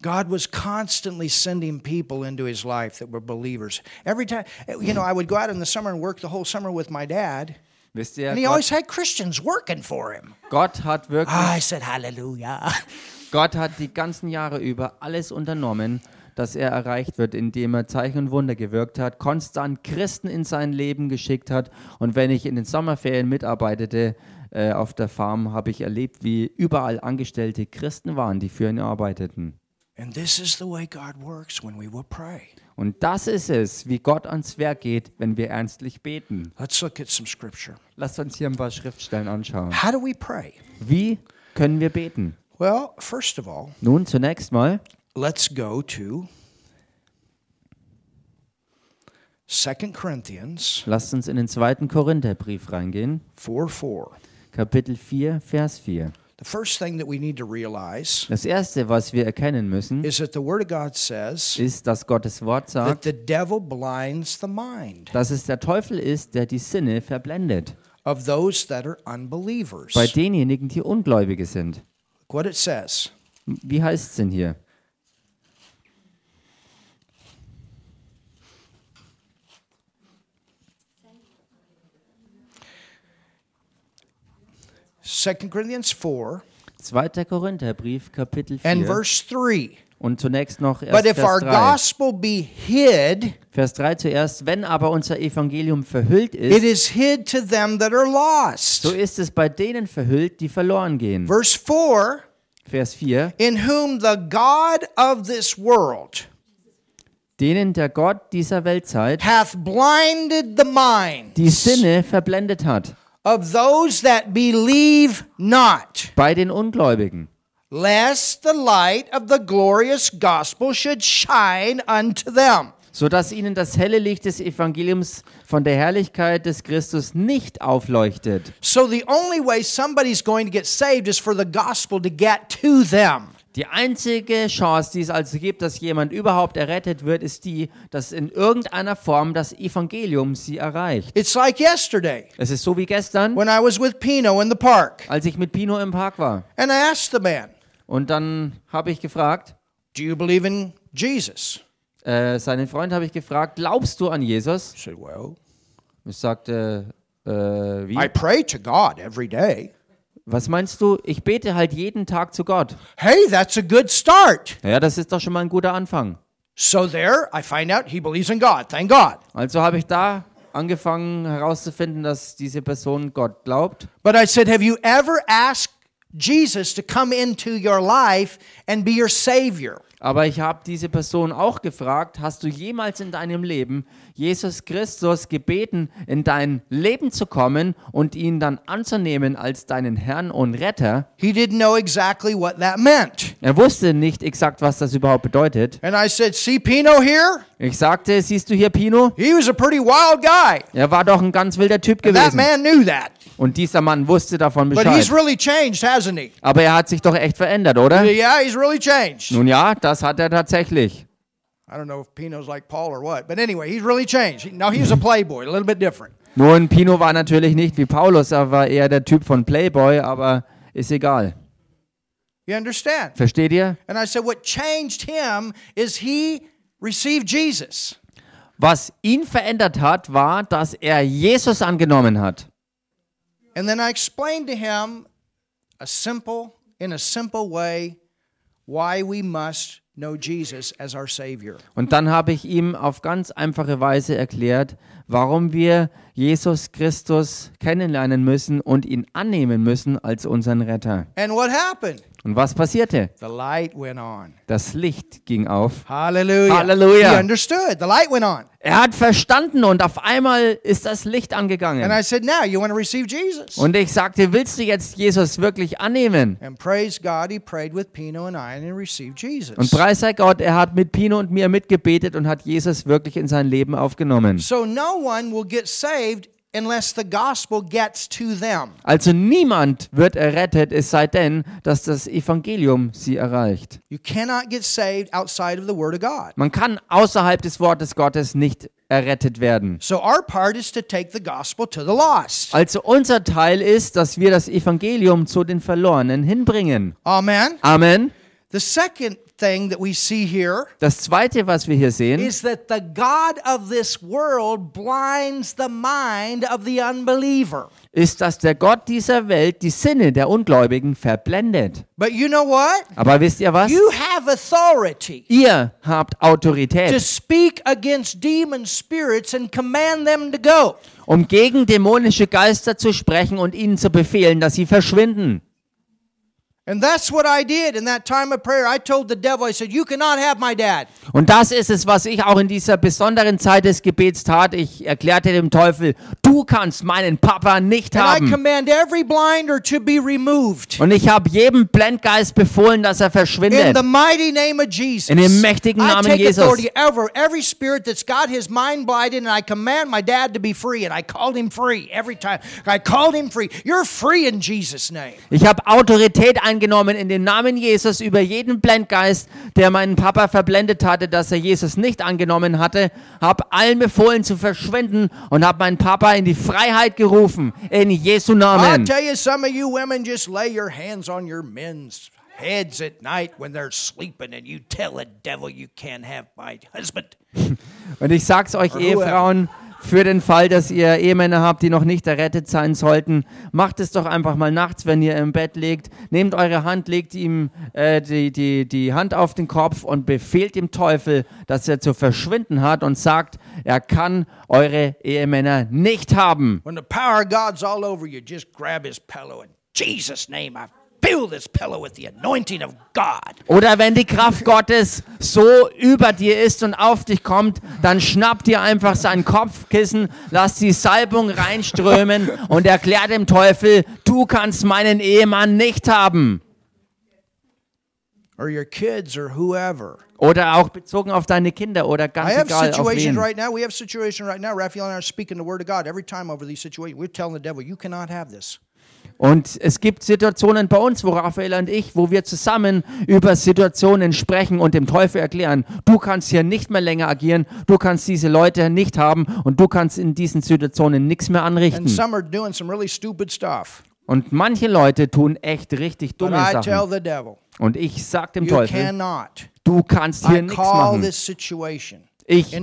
God was constantly sending people into his life that were believers. Every time, you know, I would go out in the summer and work the whole summer with my dad, Wisst ihr, and he Gott, always had Christians working for him. Gott hat wirklich, I said, Hallelujah. [laughs] Gott hat die ganzen Jahre über alles unternommen, dass er erreicht wird, indem er Zeichen und Wunder gewirkt hat, konstant Christen in sein Leben geschickt hat. Und wenn ich in den Sommerferien mitarbeitete äh, auf der Farm, habe ich erlebt, wie überall Angestellte Christen waren, die für ihn arbeiteten. And this is the way God works when we will pray. Und das ist es, wie Gott ans Werk geht, wenn wir ernstlich beten. Let's look at some scripture. Lasst uns hier ein paar Schriftstellen anschauen. How do we pray? Wie können wir beten? Well, first of all, Nun zunächst mal, let's go to 2 Corinthians lasst uns in den zweiten Korintherbrief reingehen, 4 4. Kapitel 4, Vers 4. The first thing that we need to realize Das erste, was wir erkennen müssen, is that the Word of God says ist, dass Gottes Wort that sagt, the devil blinds the mind dass es der Teufel ist, der die Sinne verblendet. of those that are unbelievers. Bei denjenigen, die Ungläubige sind. Look what it says. Wie heißt es denn hier? Second Corinthians 4 2. Korintherbrief, Kapitel 4. and verse 3. Und zunächst noch erst But if our Vers 3. gospel be hid, Vers 3 zuerst. Wenn aber unser Evangelium verhüllt it ist, is hid to them that are lost. so ist es bei denen verhüllt, die verloren gehen. Verse 4 Vers 4. In whom the God of this world Denen der Gott dieser Weltzeit hath blinded the mind die Sinne verblendet hat. Of those that believe not, Bei den Ungläubigen. lest the light of the glorious gospel should shine unto them. sodass ihnen das helle Licht des Evangeliums von der Herrlichkeit des Christus nicht aufleuchtet. So the only way somebody's going to get saved is for the gospel to get to them. Die einzige Chance, die es also gibt, dass jemand überhaupt errettet wird, ist die, dass in irgendeiner Form das Evangelium sie erreicht. It's like yesterday Es ist so wie gestern, when I was with Pino in the park, als ich mit Pino im Park war. and I asked the man, Und dann habe ich gefragt, Do you believe in Jesus? äh, seinen Freund habe ich gefragt, glaubst du an Jesus? Said, Well, Ich sagte, äh, wie? I pray to God every day. Was meinst du? Ich bete halt jeden Tag zu Gott. Hey, that's a good start. Ja, das ist doch schon mal ein guter Anfang. So there, I find out he believes in God. Thank God. Also habe ich da angefangen herauszufinden, dass diese Person Gott glaubt. But I said, Have you ever asked Jesus to come into your life and be your Savior? Aber ich habe diese Person auch gefragt, hast du jemals in deinem Leben Jesus Christus gebeten, in dein Leben zu kommen und ihn dann anzunehmen als deinen Herrn und Retter? He didn't know exactly what that meant. Er wusste nicht exakt, was das überhaupt bedeutet. And I said, See Pino here? Ich sagte, siehst du hier Pino? He was a pretty wild guy. Er war doch ein ganz wilder Typ And that gewesen. man knew that. Und dieser Mann wusste davon But he's Bescheid. really changed, hasn't he? Aber er hat sich doch echt verändert, oder? Yeah, he's really changed. Nun ja, das hat er tatsächlich. I don't know if Pino's like Paul or what, but anyway, he's really changed. He- Now he was a playboy, a little bit different. Nun, Pino war natürlich nicht wie Paulus, er war eher der Typ von Playboy, aber ist egal. You understand? Versteht ihr? And I said, what changed him is he received Jesus. Was ihn verändert hat, war, dass er Jesus angenommen hat. And then I explained to him a simple, in a simple way, why we must know Jesus as our Savior. Und dann habe ich ihm auf ganz einfache Weise erklärt, warum wir Jesus Christus kennenlernen müssen und ihn annehmen müssen als unseren Retter. And what happened? Und was passierte? The light went on. Das Licht ging auf. Hallelujah. Hallelujah. He understood. The light went on. Er hat verstanden und auf einmal ist das Licht And angegangen. I said, now you want to receive Jesus? Und ich sagte, willst du jetzt Jesus wirklich annehmen? And praise God, he prayed with Pino and I and he received Jesus. Und preis sei Gott, er hat mit Pino und mir mitgebetet und hat Jesus wirklich in sein Leben aufgenommen. So no one will get saved unless the gospel gets to them. Also niemand wird errettet, es sei denn, dass das Evangelium sie erreicht. You cannot get saved outside of the Word of God. Man kann außerhalb des Wortes Gottes nicht errettet werden. So our part is to take the gospel to the lost. Also unser Teil ist, dass wir das Evangelium zu den Verlorenen hinbringen. Amen. Amen. The second thing that we see here Das zweite, was wir hier sehen, is that the God of this world blinds the mind of the unbeliever. ist, dass der Gott dieser Welt die Sinne der Ungläubigen verblendet. But you know what? Aber wisst ihr was? You have authority Ihr habt to Autorität, speak against demon spirits and command them to go. um gegen dämonische Geister zu sprechen und ihnen zu befehlen, dass sie verschwinden. And that's what I did in that time of prayer. I told the devil, I said, You cannot have my dad. Und das ist es, was ich auch in dieser besonderen Zeit des Gebets tat. Ich erklärte dem Teufel, du kannst meinen Papa nicht And I haben. command every blinder to be removed. Und ich habe jedem Blendgeist befohlen, dass er In verschwindet. the mighty name of Jesus. In dem mächtigen I Namen take Jesus. authority over every spirit that's got his mind blinded, and I command my dad to be free. And I called him free every time. I called him free. You're free in Jesus' name. Ich habe Autorität eingenommen in den Namen Jesus über jeden Blendgeist, der meinen Papa verblendet hatte, dass er Jesus nicht angenommen hatte. Habe allen befohlen zu verschwinden und habe meinen Papa in die Freiheit gerufen. In Jesu Namen. tell you, some of you women just lay your hands on your men's heads at night when they're sleeping, and you tell the devil you can't have my husband. [laughs] Und ich sag's euch, Ehefrauen, für den Fall, dass ihr Ehemänner habt, die noch nicht errettet sein sollten, macht es doch einfach mal nachts, wenn ihr im Bett liegt. Nehmt eure Hand, legt ihm äh, die, die, die Hand auf den Kopf und befehlt dem Teufel, dass er zu verschwinden hat und sagt, er kann eure Ehemänner nicht haben. When the power of God's all over you, just grab his pillow in Jesus' name. I fill this pillow with the anointing of God. Oder wenn die Kraft Gottes so über dir ist und auf dich kommt, dann schnapp dir einfach sein Kopfkissen, lass die Salbung reinströmen [laughs] und erklär dem Teufel, du kannst meinen Ehemann nicht haben. Or your kids or whoever. Oder auch bezogen auf deine Kinder oder I ganz have egal auf situations wen. right now. We have situations right now. Raphael and I are speaking the word of God every time over these situations. We're telling the devil, you cannot have this. Und es gibt Situationen bei uns, wo Raphael und ich, wo wir zusammen über Situationen sprechen und dem Teufel erklären, du kannst hier nicht mehr länger agieren, du kannst diese Leute nicht haben und du kannst in diesen Situationen nichts mehr And anrichten. some are doing some really stupid stuff. Und manche Leute tun echt richtig dumme I tell Sachen. the devil, Und ich sag dem Teufel, du kannst hier nichts machen. Ich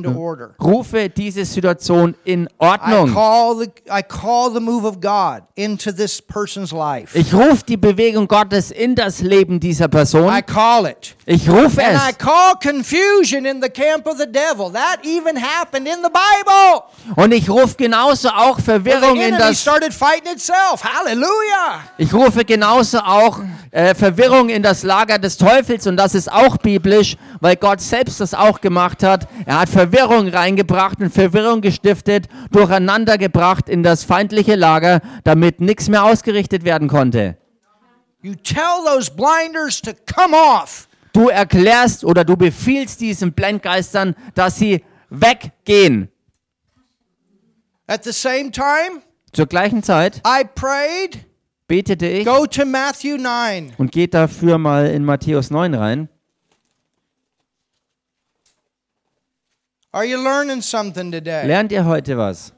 rufe diese Situation in Ordnung. Ich rufe die Bewegung Gottes in das Leben dieser Person. I call it. Ich rufe es. call confusion in the camp of the devil. That even happened in the Bible. Und ich rufe genauso auch Verwirrung in das. Ich rufe genauso auch äh, Verwirrung in das Lager des Teufels und das ist auch biblisch, weil Gott selbst das auch gemacht hat. Er hat Verwirrung reingebracht und Verwirrung gestiftet, durcheinander gebracht in das feindliche Lager, damit nichts mehr ausgerichtet werden konnte. You tell those blinders to come off. Du erklärst oder du befiehlst diesen Blendgeistern, dass sie weggehen. At the same time, Zur gleichen Zeit I prayed, betete ich go to Matthew 9. und geht dafür mal in Matthäus 9 rein. Are you learning something today? Lernt ihr heute was?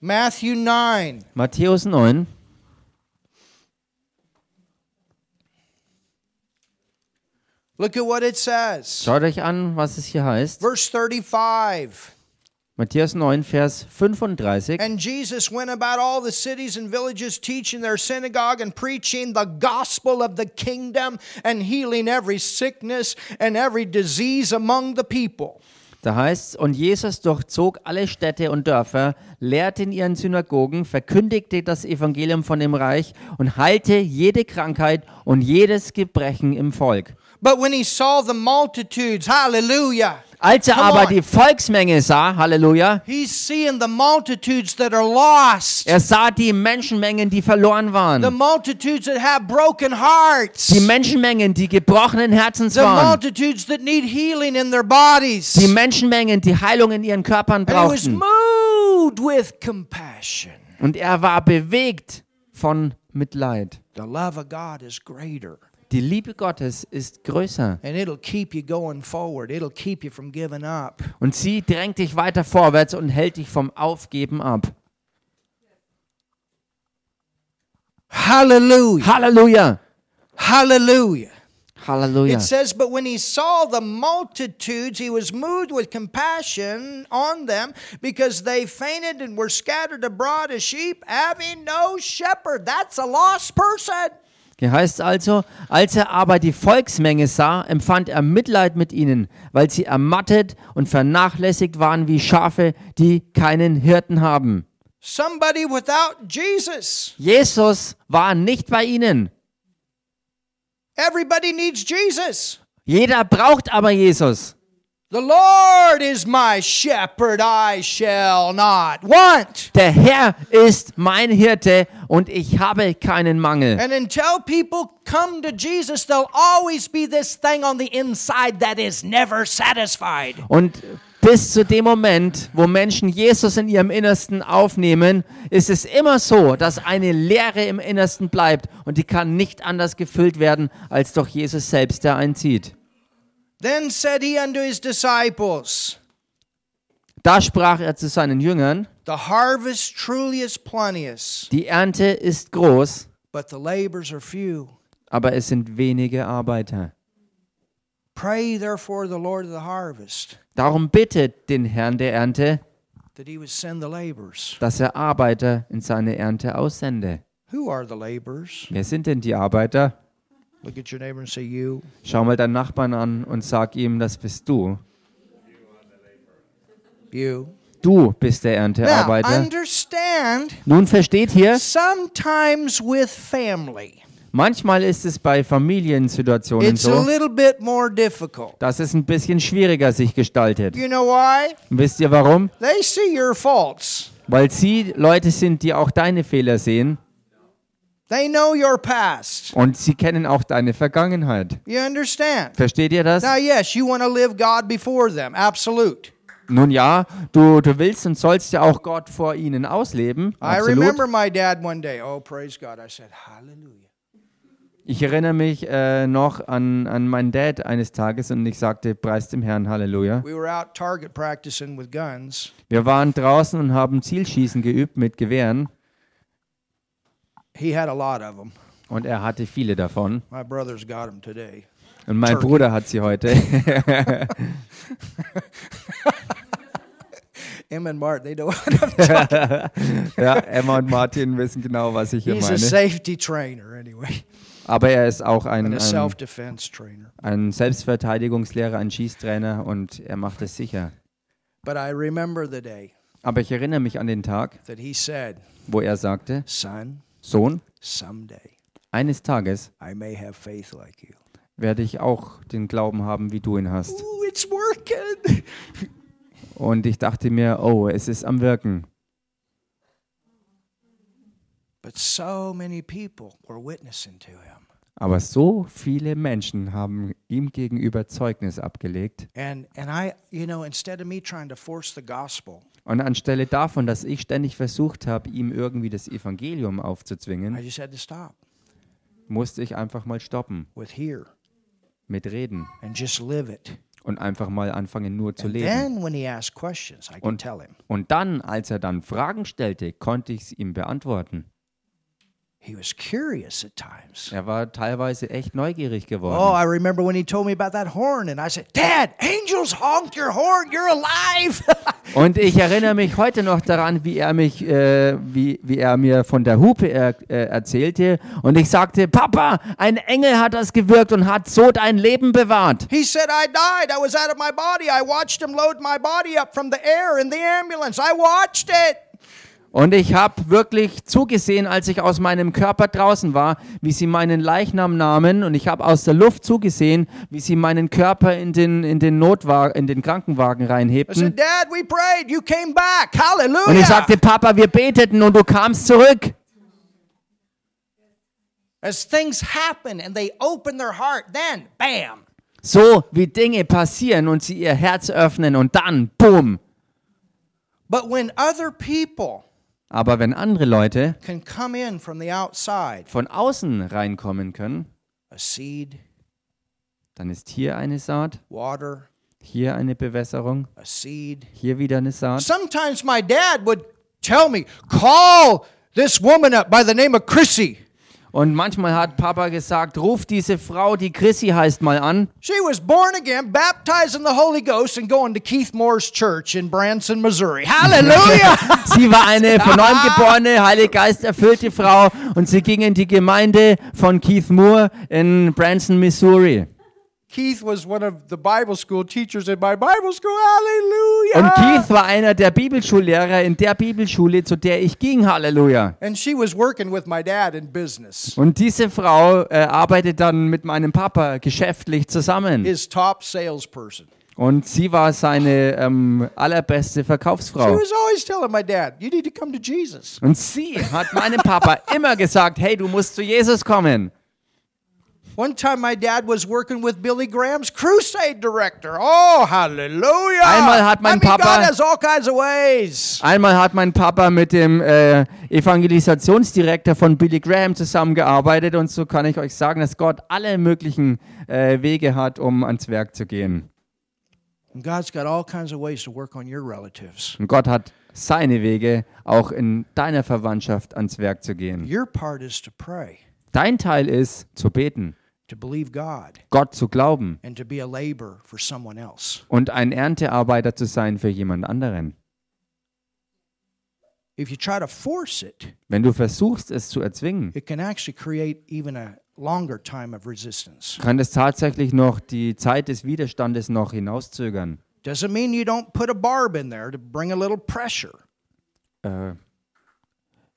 Matthew 9. Matthäus 9. Look at what it says. Schaut euch an, was es hier heißt. Verse 35. Matthäus 9, Vers 35. And Jesus went about all the cities and villages, teaching their synagogue and preaching the gospel of the kingdom and healing every sickness and every disease among the people. Da heißt es, und Jesus durchzog alle Städte und Dörfer, lehrte in ihren Synagogen, verkündigte das Evangelium von dem Reich und heilte jede Krankheit und jedes Gebrechen im Volk. But when he saw the multitudes, hallelujah, Als er Come aber on. die Volksmenge sah, Halleluja, he's seeing the multitudes that are lost, er sah die Menschenmengen, die verloren the waren. multitudes that have broken hearts, Die Menschenmengen, die gebrochenen Herzens the waren. multitudes that need healing in their bodies. Die Menschenmengen, die Heilung in ihren Körpern And he was brauchten. moved with compassion. Und er war bewegt von Mitleid. The love of God is greater. Die Liebe Gottes ist größer und sie drängt dich weiter vorwärts und hält dich vom Aufgeben ab. Hallelujah. Halleluja! Hallelujah. Halleluja! It says, But when he saw the multitudes, he was moved with compassion on them because they fainted and were scattered abroad as sheep, having no shepherd. That's a lost person. Hier heißt es also, als er aber die Volksmenge sah, empfand er Mitleid mit ihnen, weil sie ermattet und vernachlässigt waren wie Schafe, die keinen Hirten haben. Somebody without Jesus. Jesus war nicht bei ihnen. Everybody needs Jesus. Jeder braucht aber Jesus. The Lord is my shepherd, I shall not want. Der Herr ist mein Hirte und ich habe keinen Mangel. And until people come to Jesus, there'll always be this thing on the inside that is never satisfied. Und bis zu dem Moment, wo Menschen Jesus in ihrem Innersten aufnehmen, ist es immer so, dass eine Leere im Innersten bleibt und die kann nicht anders gefüllt werden, als durch Jesus selbst, der einzieht. Then said he unto his disciples, Da sprach er zu seinen Jüngern, The harvest truly is plenteous, die Ernte ist groß, but the labors are few. aber es sind wenige Arbeiter. Pray therefore the Lord of the harvest Darum bittet den Herrn der Ernte, that he would send the laborers. dass er Arbeiter in seine Ernte aussende. Who are the laborers? Wer sind denn die Arbeiter? Schau mal deinen Nachbarn an und sag ihm, das bist du. You. Du bist der Erntearbeiter. understand, Nun versteht hier, sometimes with family, manchmal ist es bei Familiensituationen it's a so, little bit more difficult. dass es ein bisschen schwieriger sich gestaltet. You know why? Und wisst ihr warum? They see your faults. Weil sie Leute sind, die auch deine Fehler sehen They know your past. und sie kennen auch deine Vergangenheit. You understand? Versteht ihr das? Now, yes, you want to live God before them. Absolute. Nun ja, du, du willst und sollst ja auch Gott vor ihnen ausleben. I Absolut. remember my dad one day. Oh, praise God. I said, Hallelujah. Ich erinnere mich äh, noch an, an meinen Dad eines Tages und ich sagte, preis dem Herrn, Halleluja. We were out target practicing with guns. Wir waren draußen und haben Zielschießen geübt mit Gewehren He had a lot of them. und er hatte viele davon. My brother's got them today. Und mein Turkey. Bruder hat sie heute. [laughs] Him and Bart, they know what I'm [laughs] ja, Emma und Martin wissen genau, was ich hier He's a meine. safety trainer, anyway, Aber er ist auch ein, a ein, ein Selbstverteidigungslehrer, ein Schießtrainer und er macht es sicher. But I remember the day Aber ich erinnere mich an den Tag, that he said, wo er sagte, Son, Sohn, eines Tages werde ich auch den Glauben haben, wie du ihn hast. [laughs] Und ich dachte mir, oh, es ist am Wirken. But so many people were witnessing to him. Aber so viele Menschen haben ihm gegenüber Zeugnis abgelegt. And and I, you know, instead of me trying to force the gospel, Und anstelle davon, dass ich ständig versucht habe, ihm irgendwie das Evangelium I aufzuzwingen, just had to stop musste ich einfach mal stoppen with here mit Reden and just live it. und einfach mal anfangen, nur zu And leben. then when he asked questions, I could Und, tell him. und dann, als er dann Fragen stellte, konnte ich es ihm beantworten. He was curious at times. Er war teilweise echt neugierig Oh, geworden. I remember when he told me about that horn, and I said, Dad, angels honked your horn, you're alive. [laughs] Und ich erinnere mich heute noch daran, wie er mich, äh, wie, wie er mir von der Hupe er, äh, erzählte. Und ich sagte, Papa, ein Engel hat das gewirkt und hat so dein Leben bewahrt. he said, I died. I was out of my body. I watched him load my body up from the air in the ambulance. I watched it. Und ich habe wirklich zugesehen, als ich aus meinem Körper draußen war, wie sie meinen Leichnam nahmen. Und ich habe aus der Luft zugesehen, wie sie meinen Körper in den, in den Notwagen, in den Krankenwagen reinhebten. said. Und ich sagte, Papa, wir beteten und du kamst zurück. As things happen and they open their heart, then, bam. So wie Dinge passieren und sie ihr Herz öffnen und dann, boom. But when other people Aber wenn andere Leute can come in from the outside, von außen reinkommen können, a seed, dann ist hier eine Saat, hier eine Bewässerung, hier wieder eine Saat. Sometimes my dad would tell me, call this woman up by the name of Chrissy. Und manchmal hat Papa gesagt, ruf diese Frau, die Chrissy heißt, mal an. She was born again, baptized in the Holy Ghost, and going to Keith Moore's church in Branson, Missouri. Hallelujah! [laughs] Sie war eine von neuem geborene, Heilige Geist erfüllte Frau und sie ging in die Gemeinde von Keith Moore in Branson, Missouri. Keith was one of the Bible school teachers in my Bible school. Hallelujah! Und Keith war einer der Bibelschullehrer in der Bibelschule, zu der ich ging. Halleluja. And she was working with my dad in business, Und diese Frau äh, arbeitet dann mit meinem Papa geschäftlich zusammen. his top salesperson. Und sie war seine ähm, allerbeste She Verkaufsfrau. was always telling my dad, You need to come to Jesus. Und sie hat meinem Papa immer gesagt, hey, du musst zu Jesus kommen. One time, my dad was working with Billy Graham's crusade director. Oh, hallelujah! Einmal hat mein I mean, Papa- God has all kinds of ways. Einmal hat mein Papa mit dem äh, Evangelisationsdirektor von Billy Graham zusammengearbeitet und so kann ich euch sagen, dass Gott alle möglichen äh, Wege hat, um ans Werk zu gehen. And God's got all kinds of ways to work on your relatives. Und Gott hat seine Wege, auch in deiner Verwandtschaft ans Werk zu gehen. Your part is to pray, Dein Teil ist, zu beten, Gott zu glauben and to be a laborer for someone else. und ein Erntearbeiter zu sein für jemand anderen. If you try to force it, Wenn du versuchst, es zu erzwingen, it can actually create even a longer time of resistance. kann es tatsächlich noch die Zeit des Widerstandes noch hinauszögern. Doesn't mean you don't put a barb in there to bring a little pressure. Äh,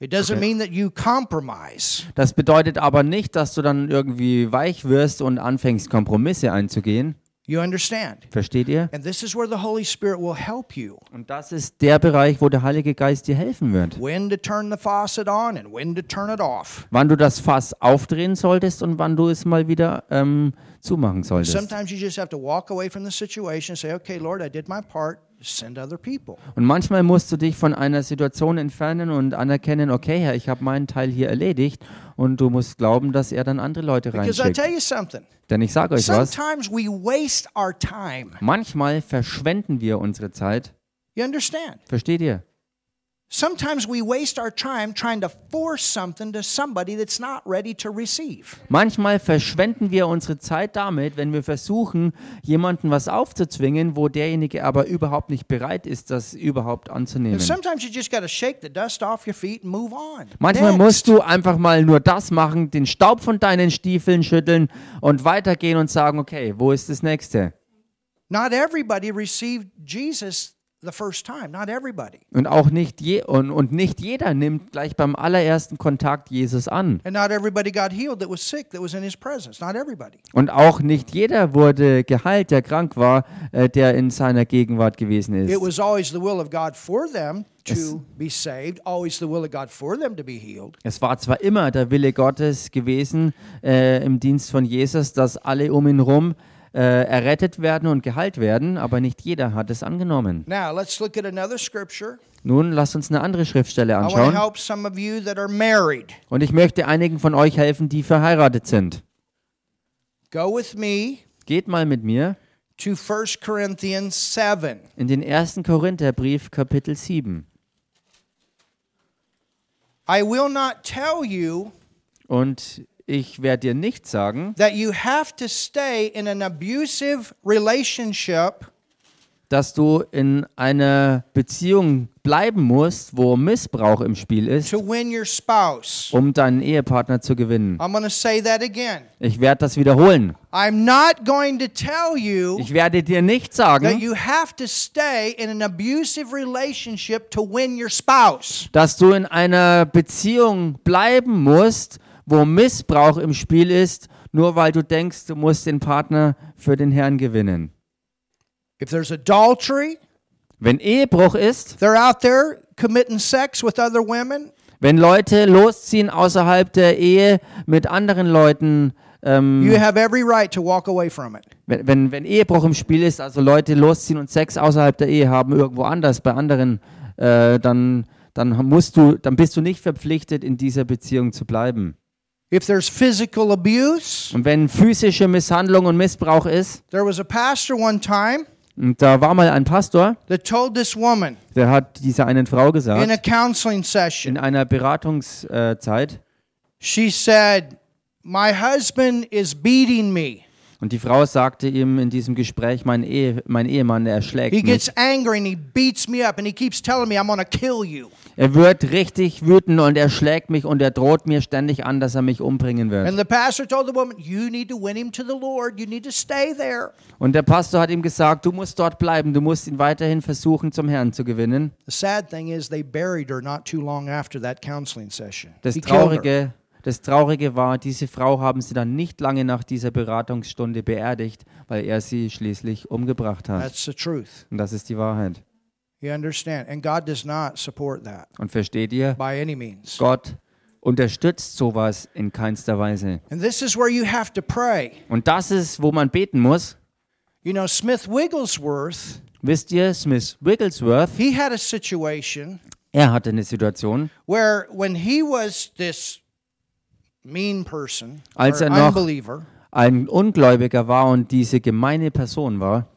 It doesn't mean that you compromise. Das bedeutet aber nicht, dass du dann irgendwie weich wirst und anfängst, Kompromisse einzugehen. You understand? Versteht ihr? And this is where the Holy Spirit will help you. Und das ist der Bereich, wo der Heilige Geist dir helfen wird. When to turn the faucet on and when to turn it off. Wann du das Fass aufdrehen solltest und wann du es mal wieder ähm, zumachen solltest. Sometimes you just have to walk away from the situation and say, okay, Lord, I did my part. Send other people. Und manchmal musst du dich von einer Situation entfernen und anerkennen, okay, Herr, ich habe meinen Teil hier erledigt. Und du musst glauben, dass er dann andere Leute Because I reinschickt. tell you something. Denn ich sage euch was, Sometimes we waste our time. manchmal verschwenden wir unsere Zeit. You understand? Versteht ihr? Sometimes we waste our time trying to force something to somebody that's not ready to receive. Manchmal verschwenden wir unsere Zeit damit, wenn wir versuchen, jemanden was aufzuzwingen, wo derjenige aber überhaupt nicht bereit ist, das überhaupt anzunehmen. And sometimes you just got to shake the dust off your feet and move on. Manchmal Next. musst du einfach mal nur das machen, den Staub von deinen Stiefeln schütteln und weitergehen und sagen, okay, wo ist das nächste? Not everybody received Jesus Und auch nicht je und, und nicht jeder nimmt gleich beim allerersten Kontakt Jesus an. And not everybody got healed that was sick that was in his presence. Not everybody. Und auch nicht jeder wurde geheilt, der krank war, äh, der in seiner Gegenwart gewesen It ist. was always the will of God for them. Es war zwar immer der Wille Gottes gewesen äh, im Dienst von Jesus, dass alle um ihn herum äh, errettet werden und geheilt werden, aber nicht jeder hat es angenommen. Now, let's look at another scripture. Nun lasst uns eine andere Schriftstelle anschauen. Und ich möchte einigen von euch helfen, die verheiratet sind. Go with me Geht mal mit mir to 1 Corinthians 7. in den ersten Korintherbrief, Kapitel 7. I will not tell you Und ich werde dir nicht sagen, that you have to stay in an abusive relationship dass du in einer Beziehung bleiben musst, wo Missbrauch im Spiel ist, to win your spouse. um deinen Ehepartner zu gewinnen. I'm going to say that again. Ich werde das wiederholen. I'm not going to tell you Ich werde dir nicht that sagen, you have to stay in an abusive relationship to win your spouse. dass du in einer Beziehung bleiben musst, wo Missbrauch im Spiel ist, nur weil du denkst, du musst den Partner für den Herrn gewinnen. If there's adultery, Wenn Ehebruch ist, they're out there committing sex with other women, wenn Leute losziehen außerhalb der Ehe mit anderen Leuten, ähm, you have every right to walk away from it. wenn, wenn, wenn Ehebruch im Spiel ist, also Leute losziehen und Sex außerhalb der Ehe haben, irgendwo anders bei anderen, äh, dann, dann musst du, dann bist du nicht verpflichtet, in dieser Beziehung zu bleiben. If there's physical abuse, Und wenn physische Misshandlung und Missbrauch ist, there was a pastor one time und da war mal ein Pastor, that told this woman der hat dieser einen Frau in a gesagt, counseling session, in einer Beratungszeit, she said, My husband is beating me. und die Frau sagte ihm in diesem Gespräch, mein, Ehe, mein Ehemann, der schlägt He mich. gets angry and he beats me up and he keeps telling me I'm to kill you. Er wird richtig wütend und er schlägt mich und er droht mir ständig an, dass er mich umbringen wird. And the pastor told the woman, You need to win him to the Lord. You need to stay there. Und der Pastor hat ihm gesagt, du musst dort bleiben, du musst ihn weiterhin versuchen, zum Herrn zu gewinnen. Das. Traurige, das Traurige war, diese Frau haben sie dann nicht lange nach dieser Beratungsstunde beerdigt, weil er sie schließlich umgebracht hat. That's the truth. Und das ist die Wahrheit. You understand? And God does not support that Und versteht ihr? by any means. Gott unterstützt sowas in keinster Weise. And this is where you have to pray. Und das ist, wo man beten muss. You know, Smith Wigglesworth, Wisst ihr, Smith Wigglesworth, he had a situation er hatte eine Situation, where when he was this mean person, Als er noch- unbeliever, ein Ungläubiger war und diese gemeine Person war,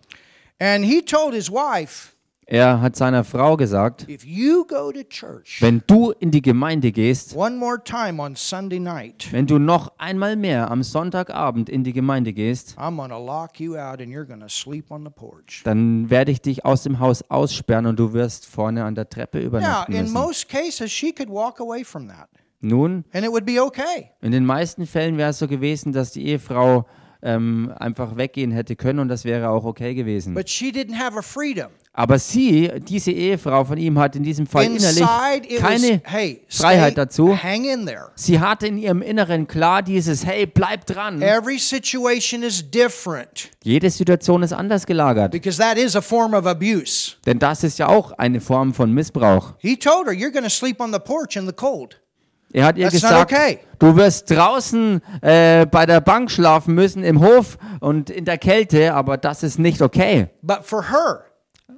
and he told his wife, er hat seiner Frau gesagt, church wenn du in die Gemeinde gehst, night, wenn du noch einmal mehr am Sonntagabend in die Gemeinde gehst, dann werde ich dich aus dem Haus aussperren und du wirst vorne an der Treppe Now, übernachten in müssen. most cases, she could walk away from that Nun, okay. in den meisten Fällen wäre es so gewesen, dass die Ehefrau ähm, einfach weggehen hätte können und das wäre auch okay gewesen. Aber sie, diese Ehefrau von ihm, hat in diesem Fall innerlich keine Freiheit dazu. Sie hatte in ihrem Inneren klar dieses, hey, bleib dran. Jede Situation ist anders gelagert. Denn das ist ja auch eine Form von Missbrauch. Er hat ihr gesagt, du wirst draußen äh, bei der Bank schlafen müssen, im Hof und in der Kälte, aber das ist nicht okay. But for her,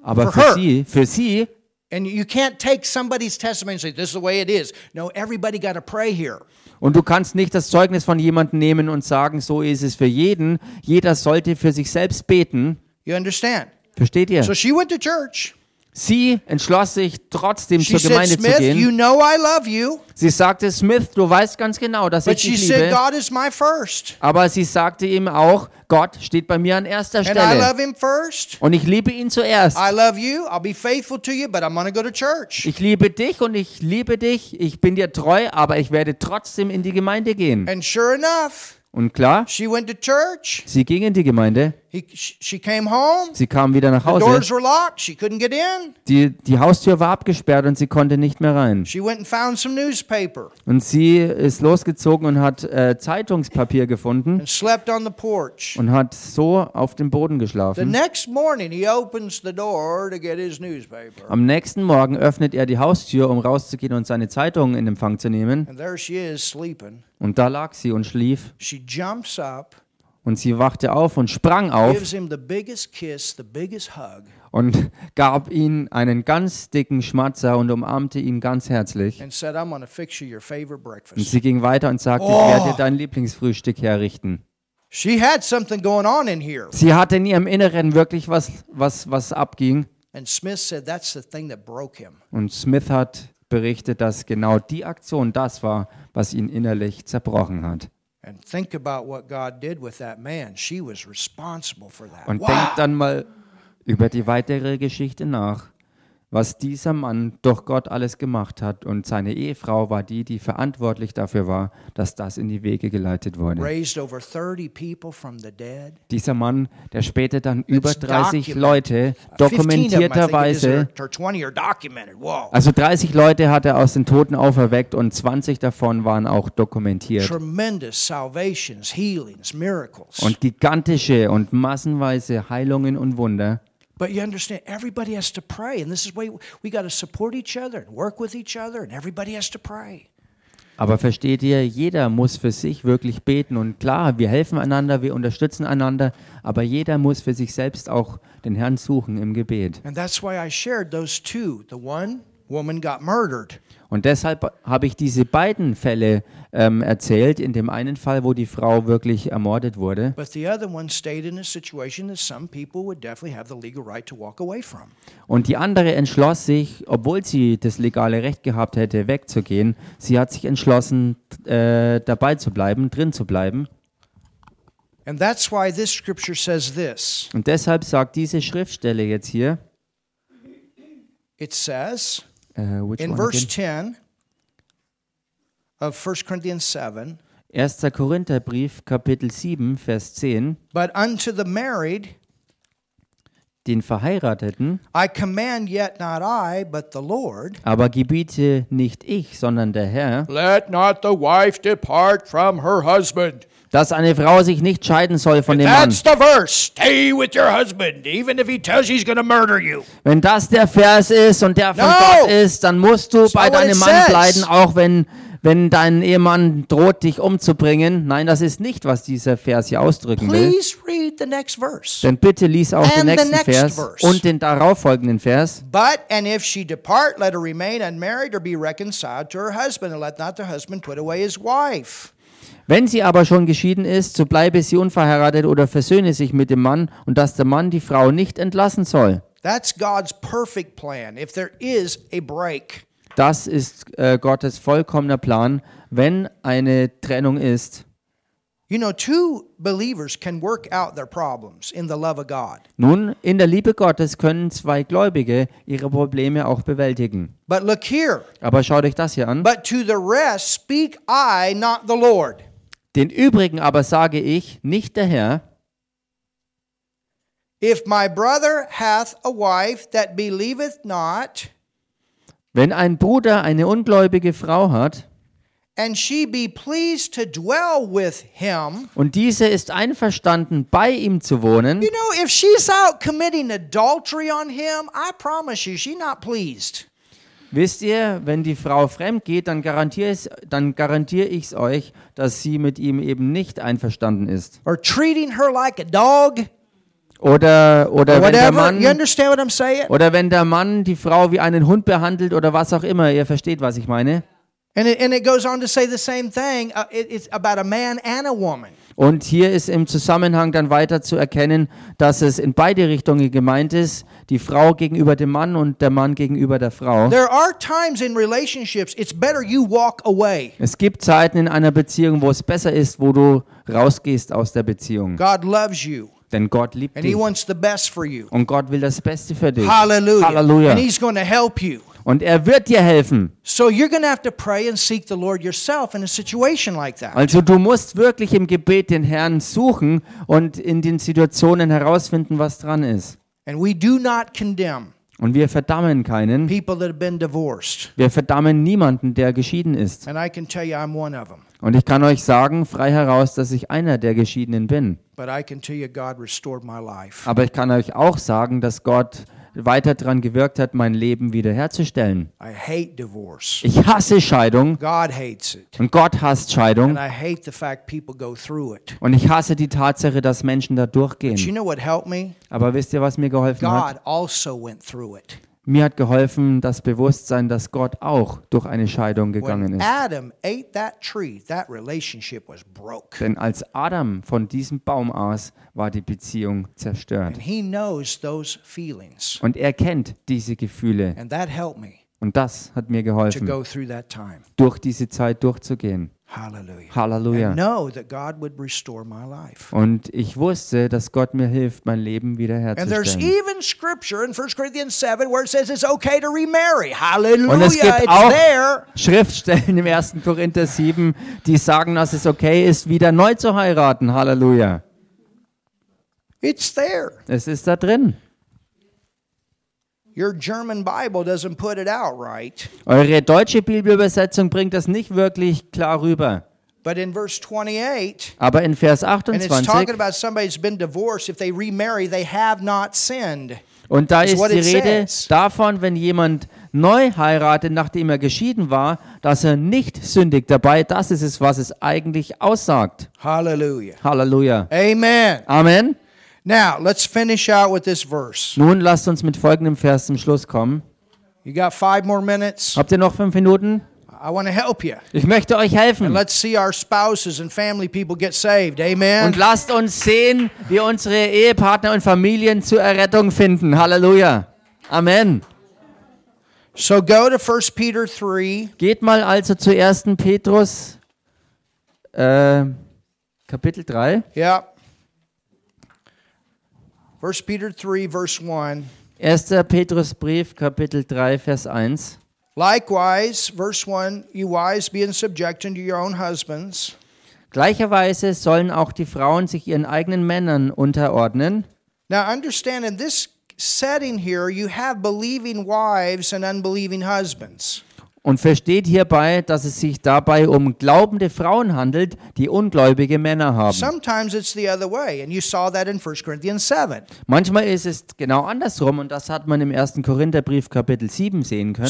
Aber für sie, für sie, and you can't take somebody's testimony and say, This is the way it is. No, everybody got to pray here. und du kannst nicht das Zeugnis von jemandem nehmen und sagen, so ist es für jeden. Jeder sollte für sich selbst beten. You understand? Versteht ihr? So she went to church. Sie entschloss sich trotzdem She zur said, Gemeinde zu Smith, you gehen. know I love you. Sie sagte, Smith, du weißt ganz genau, dass But ich dich said, liebe. God is my first. Aber sie sagte ihm auch, Gott steht bei mir an erster And I Stelle. love him first. Und ich liebe ihn zuerst. You. You, go. Ich liebe dich und ich liebe dich. Ich bin dir treu, aber ich werde trotzdem in die Gemeinde gehen. And sure enough, Und klar, she went to church sie ging in die Gemeinde He, sh- she came home. Sie kam wieder nach The Hause. doors were locked. She couldn't get in. Die, die Haustür war abgesperrt und sie konnte nicht mehr rein. She went and found some newspaper Und sie ist losgezogen und hat äh, Zeitungspapier gefunden and slept on the porch. und hat so auf dem Boden The geschlafen. next morning, he opens the door to get his newspaper. Am nächsten Morgen öffnet er die Haustür, um rauszugehen und seine Zeitung in Empfang zu nehmen. And there she is sleeping. Und da lag sie und schlief. She jumps up, Und sie wachte auf und sprang auf gives him the biggest kiss, the biggest hug, und gab ihm einen ganz dicken Schmatzer und umarmte ihn ganz herzlich. Und sie ging weiter und sagte, ich Oh. werde dir dein Lieblingsfrühstück herrichten. She had something going on in here. Sie hatte in ihrem Inneren wirklich was, was, was abging. And Smith said that's the thing that broke him. Und Smith hat berichtet, dass genau die Aktion das war, was ihn innerlich zerbrochen hat. And think about what God did with that man. She was responsible for that. Und Wow. denkt dann mal über die weitere Geschichte nach, was dieser Mann durch Gott alles gemacht hat. Und seine Ehefrau war die, die verantwortlich dafür war, dass das in die Wege geleitet wurde. Raised over 30 people from the dead. Dieser Mann, der später dann über It's 30 documented. Leute 15 of them, I think it is, dokumentierterweise, or 20 are documented. Whoa. also 30 Leute hat er aus den Toten auferweckt und 20 davon waren auch dokumentiert. Und gigantische und massenweise Heilungen und Wunder. But you understand, everybody has to pray. And this is why we got to support each other and work with each other, and everybody has to pray. Aber versteht ihr, jeder muss für sich wirklich beten. Und klar, wir helfen einander, wir unterstützen einander, aber jeder muss für sich selbst auch den Herrn suchen im Gebet. And that's why I shared those two. The one woman got murdered. Und deshalb habe ich diese beiden Fälle ähm, erzählt. In dem einen Fall, wo die Frau wirklich ermordet wurde. But the other one stayed in a situation that some people would definitely have the legal right to walk away from. Und die andere entschloss sich, obwohl sie das legale Recht gehabt hätte, wegzugehen, sie hat sich entschlossen, äh, dabei zu bleiben, drin zu bleiben. And that's why this scripture says this Und deshalb sagt diese Schriftstelle jetzt hier, it says äh, which in one verse again? 10 of 1 Corinthians 7 1. Korintherbrief, Kapitel 7, Vers 10. But unto the married Den Verheirateten I command yet not I, but the Lord. aber gebiete nicht ich, sondern der Herr, Let not the wife depart from her husband. Dass eine Frau sich nicht scheiden soll von dem Mann. Wenn das der Vers ist und der von No! Gott ist, dann musst du bei deinem Mann bleiben, auch wenn, wenn dein Ehemann droht, dich umzubringen. Nein, das ist nicht, was dieser Vers hier ausdrücken will. Denn bitte lies auch den nächsten Vers verse. und den darauffolgenden Vers. But, and if she depart, let her remain unmarried or be reconciled to her husband, and let not the husband put away his wife. Wenn sie aber schon geschieden ist, so bleibe sie unverheiratet oder versöhne sich mit dem Mann und dass der Mann die Frau nicht entlassen soll. That's God's perfect plan. If there is a break, Das ist äh, Gottes vollkommener Plan, wenn eine Trennung ist. you know, two believers can work out their problems in the love of God. Nun, in der Liebe Gottes können zwei Gläubige ihre Probleme auch bewältigen. But look here. Aber schaut euch das hier an. But to the rest speak I, not the Lord. Den übrigen aber sage ich, nicht der Herr, If my brother hath a wife that believeth not, wenn ein Bruder eine ungläubige Frau hat and she be pleased to dwell with him, und diese ist einverstanden, bei ihm zu wohnen, you know, if she's out committing adultery on him, I promise you, she's not pleased. Wisst ihr, wenn die Frau fremd geht, dann garantiere ich dann garantiere ich's euch, dass sie mit ihm eben nicht einverstanden ist. Or treating her like a dog, Oder oder wenn der whatever. You Mann understand what I'm saying? oder wenn der Mann die Frau wie einen Hund behandelt oder was auch immer, ihr versteht, was ich meine. And it, and it goes on to say the same thing. Uh, it, it's about a man and a woman. Und hier ist im Zusammenhang dann weiter zu erkennen, dass es in beide Richtungen gemeint ist, die Frau gegenüber dem Mann und der Mann gegenüber der Frau. There are times in relationships it's better you walk away. Es gibt Zeiten in einer Beziehung, wo es besser ist, wo du rausgehst aus der Beziehung. God loves you Denn Gott liebt and He dich. wants the best for you. Und Gott will das Beste für dich. Hallelujah. Halleluja. Und er wird dir helfen. So you're going to have to pray and seek the Lord yourself in a situation like that. Also du musst wirklich im Gebet den Herrn suchen und in den Situationen herausfinden, was dran ist. And we do not condemn Und wir verdammen keinen. people that have been divorced. Wir verdammen niemanden, der geschieden ist. And I can tell you I'm one of them. Und ich kann euch sagen, frei heraus, dass ich einer der Geschiedenen bin. But I can tell you God restored my life. Aber ich kann euch auch sagen, dass Gott weiter daran gewirkt hat, mein Leben wiederherzustellen. I hate divorce. Ich hasse Scheidung God hates it. und Gott hasst And Scheidung. I hate the fact people go through it. Und ich hasse die Tatsache, dass Menschen da But you durchgehen. know what helped me? Aber wisst ihr, was mir geholfen hat? God also went through it. Mir hat geholfen das Bewusstsein, dass Gott auch durch eine Scheidung gegangen ist. Adam ate that tree, that relationship was broke. Denn als Adam von diesem Baum aß, war die Beziehung zerstört. And he knows those feelings. Und er kennt diese Gefühle. And that helped me Und das hat mir geholfen, durch diese Zeit durchzugehen. Hallelujah. Halleluja. And know that God would restore my life. Und ich wusste, dass Gott mir hilft, mein Leben wiederherzustellen. even scripture in 1 Corinthians 7 where it says it's okay to remarry. Hallelujah. Und es gibt it's auch there. Schriftstellen im 1. Korinther 7, die sagen, dass es okay ist, wieder neu zu heiraten. Halleluja. It's there. Es ist da drin. Your German Bible doesn't put it out right. Eure deutsche Bibelübersetzung bringt das nicht wirklich klar rüber. But in verse 28, Aber in Vers and it's talking 28, about somebody who's been divorced, if they remarry, they have not sinned. und da Is ist die Rede davon, wenn jemand neu heiratet, nachdem er geschieden war, dass er nicht sündigt dabei. Das ist es, was es eigentlich aussagt. Hallelujah. Halleluja. Amen. Amen. Now, let's finish out with this verse. Nun lasst uns mit folgendem Vers zum Schluss kommen. You got five more minutes? Habt ihr noch fünf Minuten? I want to help you. Ich möchte euch helfen. And let's see our spouses and family people get saved. Und Amen. lasst uns sehen, wie unsere Ehepartner und Familien zur Errettung finden. Halleluja. Amen. So go to 1 Peter 3. Geht mal also zu 1. Petrus, äh, Kapitel 3. Yeah. 1 Peter 3, verse 1. 1. Petrusbrief, Kapitel 3, Vers 1. Likewise, verse 1 You wives be in subjection to your own husbands. Gleicherweise sollen auch die Frauen sich ihren eigenen Männern unterordnen. Now, understand in this setting here, you have believing wives and unbelieving husbands. Und versteht hierbei, dass es sich dabei um glaubende Frauen handelt, die ungläubige Männer haben. Sometimes it's the other way, and you saw that in 1 Corinthians 7. Manchmal ist es genau andersrum und das hat man im 1. Korintherbrief Kapitel 7 sehen können.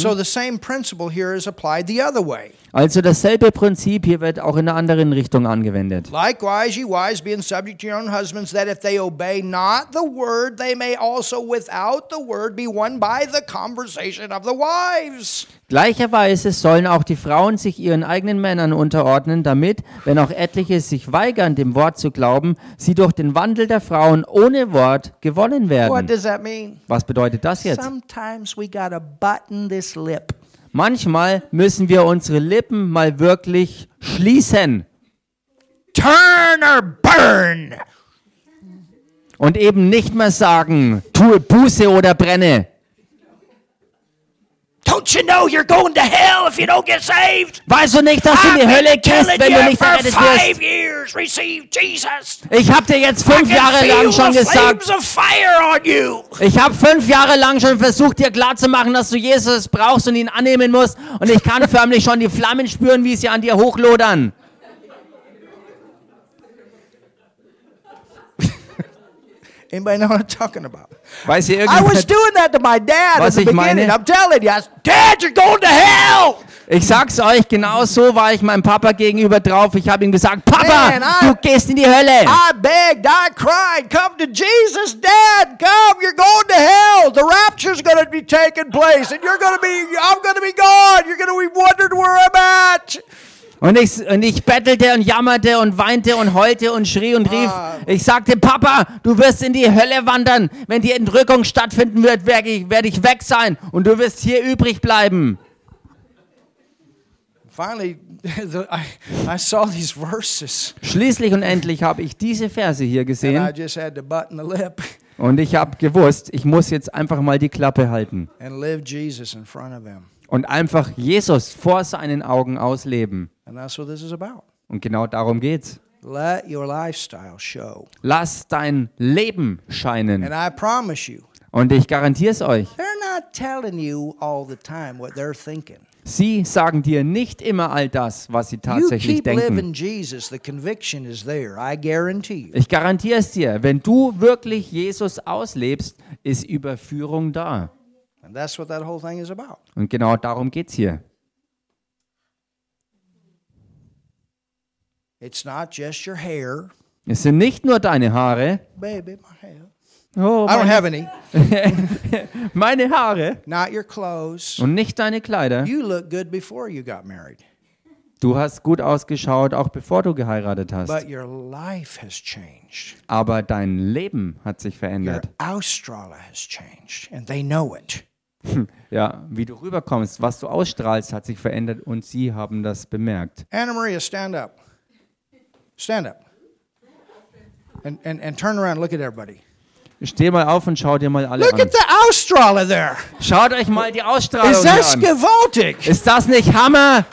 Also dasselbe Prinzip hier wird auch in einer anderen Richtung angewendet. Likewise, you wives, being subject to your own husbands, that if they obey not the word, they may also without the word be won by the conversation of the wives. Gleicherweise sollen auch die Frauen sich ihren eigenen Männern unterordnen, damit, wenn auch etliche sich weigern, dem Wort zu glauben, sie durch den Wandel der Frauen ohne Wort gewonnen What werden. does that mean? Was bedeutet das jetzt? Sometimes we got to button this lip. Manchmal müssen wir unsere Lippen mal wirklich schließen Turn or burn. und eben nicht mehr sagen, tue Buße oder brenne. Don't you know you're going to hell if you don't get saved? Weißt du nicht, dass du in die Hölle gehst, wenn du nicht errettet wirst? years, receive Jesus. Ich habe dir jetzt fünf Jahre lang schon gesagt. Ich habe fünf Jahre lang schon versucht, dir klarzumachen, dass du Jesus brauchst und ihn annehmen musst. Und ich kann [laughs] förmlich schon die Flammen spüren, wie sie an dir hochlodern. Anybody know what I'm talking about? Weiß I was doing that to my dad at the ich meine? beginning. I'm telling you, I was, Dad, you're going to hell. Ich sag's euch, genau so war ich meinem Papa gegenüber drauf. Ich habe ihm gesagt, Papa, Man, I- du gehst in die Hölle. I begged, I cried, come to Jesus, Dad, come, you're going to hell. The rapture's going to be taking place, and you're going to be, I'm going to be gone. You're going to be wondering where I'm at. Und ich, und ich bettelte und jammerte und weinte und heulte und schrie und rief. Ich sagte, Papa, du wirst in die Hölle wandern. Wenn die Entrückung stattfinden wird, werde ich, werde ich weg sein und du wirst hier übrig bleiben. [laughs] Schließlich und endlich habe ich diese Verse hier gesehen. Und ich habe gewusst, ich muss jetzt einfach mal die Klappe halten and live Jesus in front of him. Und einfach Jesus vor seinen Augen ausleben. And that's what this is about. Und genau darum geht's. Let your lifestyle show. Lass dein Leben scheinen. And I promise you, Und ich garantiere es euch, they're not telling you all the time what they're thinking. sie sagen dir nicht immer all das, was sie tatsächlich denken. living Jesus, the conviction is there. I guarantee you. Ich garantiere es dir, wenn du wirklich Jesus auslebst, ist Überführung da. Und genau darum geht's hier. It's not just your hair. Es sind nicht nur deine Haare. Baby, my hair. Oh, I don't meine, have any. [laughs] meine Haare Not your clothes. und nicht deine Kleider. You look good before you got married. Du hast gut ausgeschaut, auch bevor du geheiratet hast. But your life has changed. Aber dein Leben hat sich Your verändert. Australa has changed. And they know it. [laughs] Ja, wie du rüberkommst, was du ausstrahlst, hat sich verändert und sie haben das bemerkt. Anna Maria, stand up. Stand up. And, and, and turn around look at everybody. Steh mal auf und schau dir mal alle Look an. at the Australa there. Schaut euch mal die Ausstrahlung Is that an. gewaltig? Ist das nicht Hammer?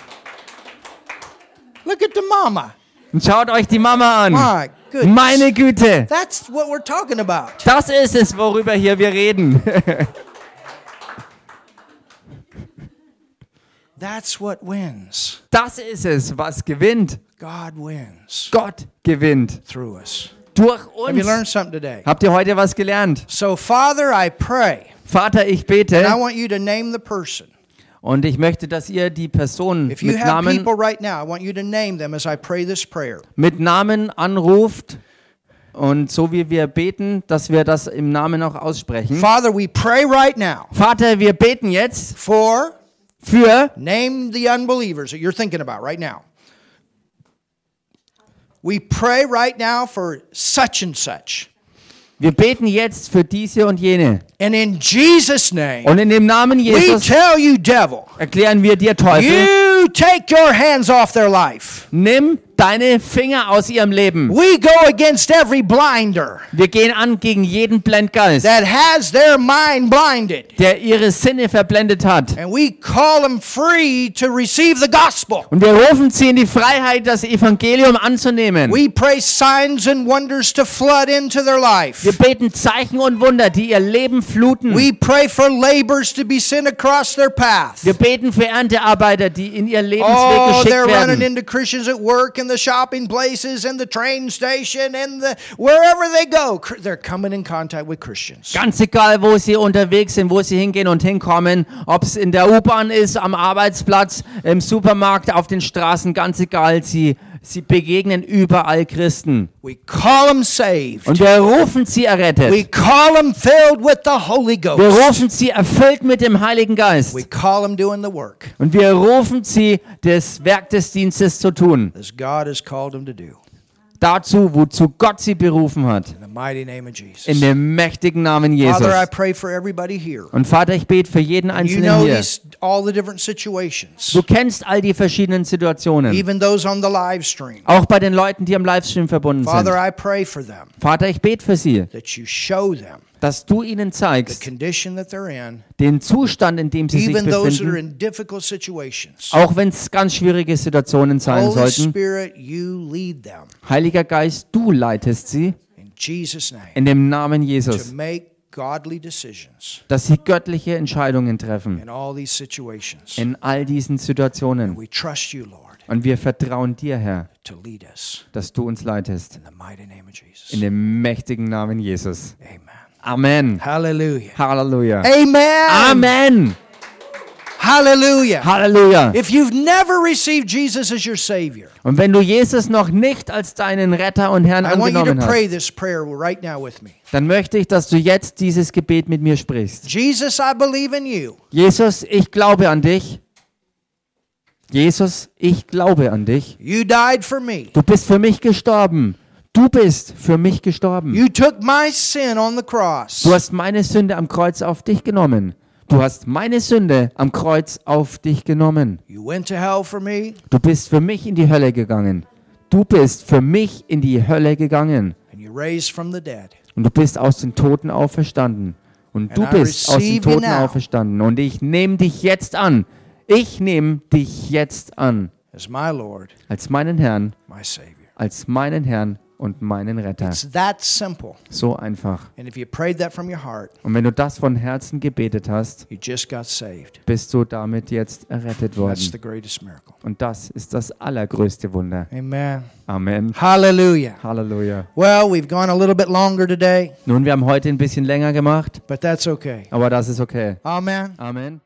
Look at the mama. Und schaut euch die Mama an. My goodness. Meine Güte. That's what we're talking about. Das ist es, worüber hier wir reden. [laughs] That's what wins. Das ist es, was gewinnt. God wins Gott gewinnt. through us. Durch Have you uns. learned something today? Habt ihr heute was gelernt? So, Father, I pray. Vater, ich And I bete want you to name the person. und ich möchte, dass ihr die Person If you mit have Namen, people right now, I want you to name them as I pray this prayer. mit Namen anruft und so wie wir beten, dass wir das im Namen auch aussprechen. Father, we pray right now Vater, wir beten jetzt for für name the unbelievers that you're thinking about right now. We pray right now for such and such. wir beten jetzt für diese und jene. And in Jesus' name, Und in dem Namen we Jesus tell you, devil, erklären wir dir Teufel, you take your hands off their life. nimm deine Finger aus ihrem Leben. We go against every blinder Wir gehen an gegen jeden Blendgeist, that has their mind blinded. der ihre Sinne verblendet hat. And we call them free to receive the gospel. Und wir rufen sie in die Freiheit, das Evangelium anzunehmen. We pray signs and wonders to flood into their life. Wir beten Zeichen und Wunder, die ihr Leben fluten. We pray for labors to be sent across their path. Wir beten für Erntearbeiter, die in ihr Lebensweg Oh, geschickt they're running werden. into Christians at work, in the shopping places, in the train station, in the wherever they go. They're coming in contact with Christians. Ganz egal, wo sie unterwegs sind, wo sie hingehen und hinkommen, ob es in der U-Bahn ist, am Arbeitsplatz, im Supermarkt, auf den Straßen, ganz egal, sie, sie begegnen überall Christen. We call them saved. Und wir rufen sie errettet. We call them filled with the Holy Wir rufen sie erfüllt mit dem Heiligen Geist. We call them doing the work Und wir rufen sie, das Werk des Dienstes zu tun. Dazu, wozu Gott sie berufen hat. In dem mächtigen Namen Jesus. Und Vater, ich bete für jeden Einzelnen hier. Du kennst all die verschiedenen Situationen. even those on the live stream. Auch bei den Leuten, die am Livestream verbunden sind. Vater, ich bete für sie, dass du ihnen zeigst, den Zustand, in dem sie sich befinden, auch wenn es ganz schwierige Situationen sein sollten. Heiliger Geist, du leitest sie in dem Namen Jesus, dass sie göttliche Entscheidungen treffen in all diesen Situationen. Und wir vertrauen dir, Herr, dass du uns leitest. In dem mächtigen Namen Jesus. Amen. Amen. Hallelujah. Halleluja. Amen. Amen. Hallelujah. Halleluja. If you've never received Jesus as your Savior, Und wenn du Jesus noch nicht als deinen Retter und Herrn I want you to angenommen pray hast, this prayer right now with me. dann möchte ich, dass du jetzt dieses Gebet mit mir sprichst. Jesus, I believe in you. Jesus, ich glaube an dich. Jesus, ich glaube an dich. You died for me. Du bist für mich gestorben. Du bist für mich gestorben. You took my sin on the cross. Du hast meine Sünde am Kreuz auf dich genommen. Du hast meine Sünde am Kreuz auf dich genommen. You went to hell for me, Du bist für mich in die Hölle gegangen. Du bist für mich in die Hölle gegangen. and you raised from the dead. Und du bist aus den Toten auferstanden. Und du bist aus den Toten auferstanden. Und ich nehme dich jetzt an. Ich nehme dich jetzt an. as my Lord, Als meinen Herrn, als meinen Herrn und meinen Retter. It's that simple. So einfach. And if you prayed that from your heart, Und wenn du das von Herzen gebetet hast, you just got saved. bist du damit jetzt errettet That's worden. the greatest miracle. Und das ist das allergrößte Wunder. Amen. Halleluja. Well, we've gone a little bit longer today, Nun, wir haben heute ein bisschen länger gemacht, but that's okay. aber das ist okay. Amen. Amen.